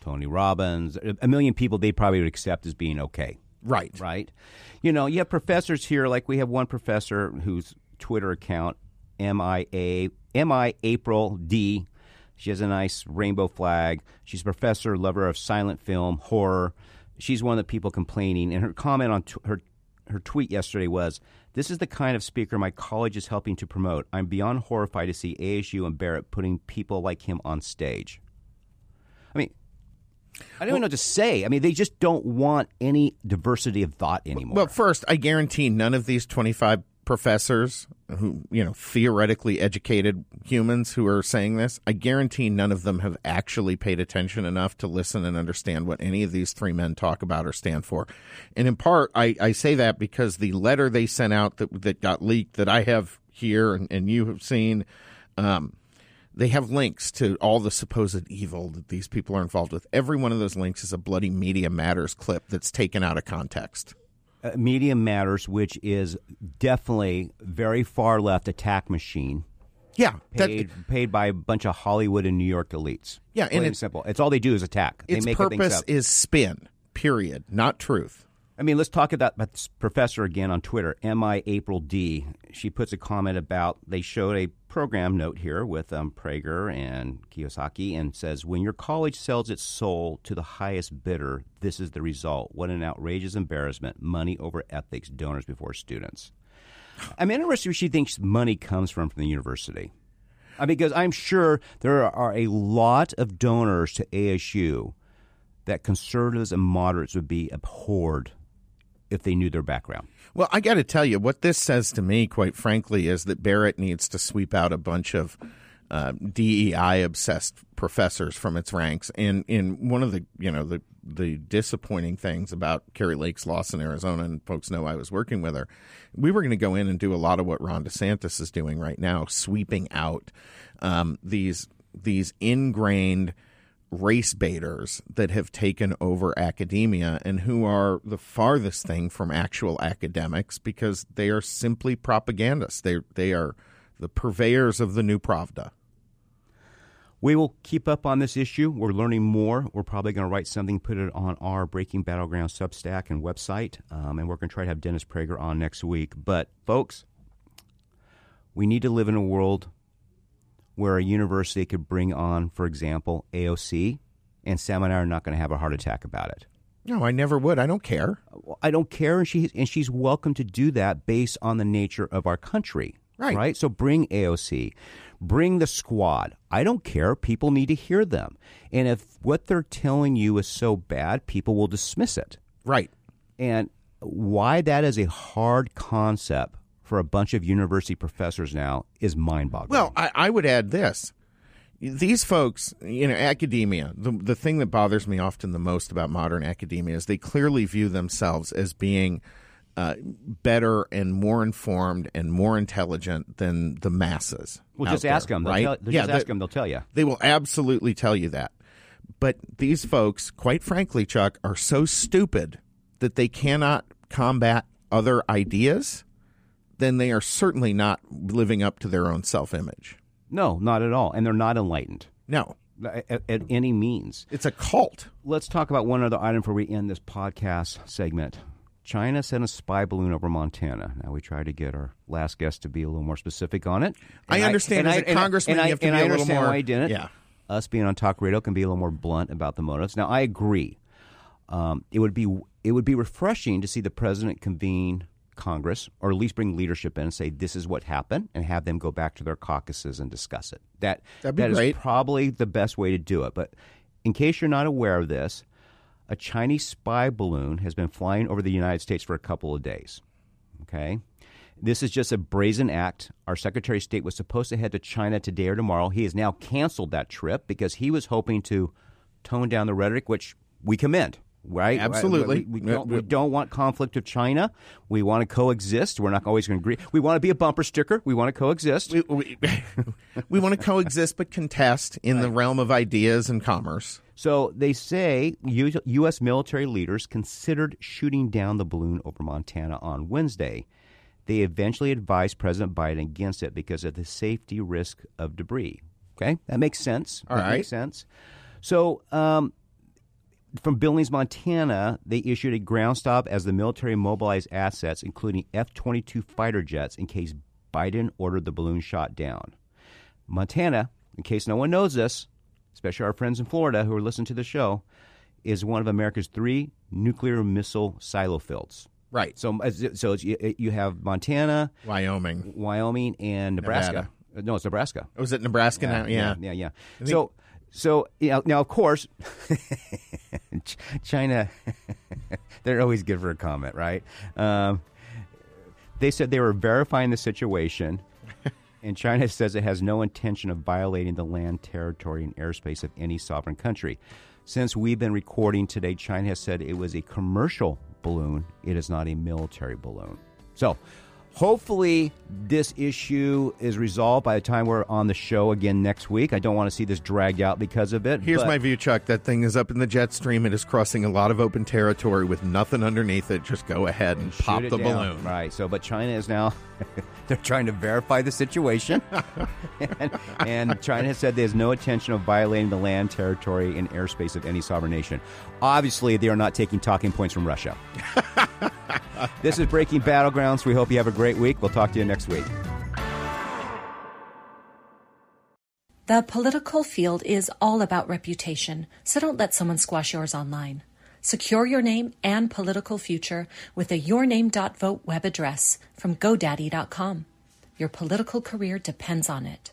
Tony Robbins? A million people they probably would accept as being okay. Right. Right. You know, you have professors here, like we have one professor whose Twitter account, MIA, MI April D. She has a nice rainbow flag. She's a professor, lover of silent film, horror. She's one of the people complaining. And her comment on t- her her tweet yesterday was, "This is the kind of speaker my college is helping to promote. I'm beyond horrified to see ASU and Barrett putting people like him on stage." I mean, I don't even know what to say. I mean, they just don't want any diversity of thought anymore. Well, first, I guarantee none of these 25 professors who, you know, theoretically educated humans who are saying this, I guarantee none of them have actually paid attention enough to listen and understand what any of these three men talk about or stand for. And in part, I, I say that because the letter they sent out that, that got leaked that I have here and, and you have seen, um, they have links to all the supposed evil that these people are involved with. Every one of those links is a bloody Media Matters clip that's taken out of context. Uh, Media Matters, which is definitely very far left attack machine. Yeah, paid paid by a bunch of Hollywood and New York elites. Yeah, Plain and and it- simple. It's all they do is attack. They Its make purpose up. is spin, period, not truth. I mean, let's talk about, about this professor again on Twitter, MI April D. She puts a comment about they showed a program note here with um, Prager and Kiyosaki and says, When your college sells its soul to the highest bidder, this is the result. What an outrageous embarrassment. Money over ethics, donors before students. I'm interested where she thinks money comes from from the university. Because I'm sure there are a lot of donors to ASU that conservatives and moderates would be abhorred if they knew their background. Well, I got to tell you, what this says to me, quite frankly, is that Barrett needs to sweep out a bunch of uh, DEI obsessed professors from its ranks. And in one of the, you know, the the disappointing things about Kari Lake's loss in Arizona, and folks know I was working with her, we were going to go in and do a lot of what Ron DeSantis is doing right now, sweeping out um, these these ingrained race baiters that have taken over academia and who are the farthest thing from actual academics because they are simply propagandists. They they are the purveyors of the new Pravda. We will keep up on this issue. We're learning more. We're probably going to write something, put it on our Breaking Battleground Substack and website, um, and we're going to try to have Dennis Prager on next week. But, folks, we need to live in a world where a university could bring on, for example, AOC, and Sam and I are not going to have a heart attack about it. No, I never would. I don't care. I don't care, and she and she's welcome to do that based on the nature of our country. Right. Right. So bring AOC, bring the squad. I don't care. People need to hear them, and if what they're telling you is so bad, people will dismiss it. Right. And why that is a hard concept for a bunch of university professors now is mind-boggling. Well, I, I would add this. These folks, you know, academia, the, the thing that bothers me often the most about modern academia is they clearly view themselves as being uh, better and more informed and more intelligent than the masses. well, just ask them. right? Tell, yeah, just they- ask them. They'll tell you. They will absolutely tell you that. But these folks, quite frankly, Chuck, are so stupid that they cannot combat other ideas, then they are certainly not living up to their own self image. No, not at all, and they're not enlightened. No. At, at any means. It's a cult. Let's talk about one other item before we end this podcast segment. China sent a spy balloon over Montana. Now we tried to get our last guest to be a little more specific on it. I understand as a and congressman, and you have to and be I a little more- why he didn't. yeah. us being on talk radio can be a little more blunt about the motives. Now I agree. Um, it would be it would be refreshing to see the president convene Congress, or at least bring leadership in and say this is what happened, and have them go back to their caucuses and discuss it. That That'd be that is probably the best way to do it. But in case you're not aware of this, a Chinese spy balloon has been flying over the United States for a couple of days. Okay. This is just a brazen act. Our Secretary of State was supposed to head to China today or tomorrow. He has now canceled that trip because he was hoping to tone down the rhetoric, which we commend. Right? Absolutely. We, we, don't, we don't want conflict with China. We want to coexist. We're not always going to agree. We want to be a bumper sticker. We want to coexist. We, want to coexist but contest in the realm of ideas and commerce. So they say U- U.S. military leaders considered shooting down the balloon over Montana on Wednesday. They eventually advised President Biden against it because of the safety risk of debris. Okay, that makes sense. All that right. makes sense. So, um, from Billings, Montana, they issued a ground stop as the military mobilized assets, including F 22 fighter jets, in case Biden ordered the balloon shot down. Montana, in case no one knows this, especially our friends in Florida who are listening to the show, is one of America's three nuclear missile silo fields. Right. So, so it's, you, have Montana, Wyoming. Wyoming, and Nebraska. Uh, No, it's Nebraska. Was it Nebraska now? Yeah. yeah, yeah. think- So, so you know, now of course, China, they're always good for a comment, right? Um, they said they were verifying the situation, and China says it has no intention of violating the land, territory, and airspace of any sovereign country. Since we've been recording today, China has said it was a commercial balloon. It is not a military balloon. So, hopefully, this issue is resolved by the time we're on the show again next week. I don't want to see this dragged out because of it. Here's but- my view, Chuck. That thing is up in the jet stream. It is crossing a lot of open territory with nothing underneath it. Just go ahead and pop the down. balloon. Right. So, but China is now they're trying to verify the situation, and, and China has said there's no intention of violating the land, territory, and airspace of any sovereign nation. Obviously, they are not taking talking points from Russia. this is Breaking Battlegrounds. We hope you have a great week. We'll talk to you next week. The political field is all about reputation, so don't let someone squash yours online. Secure your name and political future with a yourname.vote web address from GoDaddy.com. Your political career depends on it.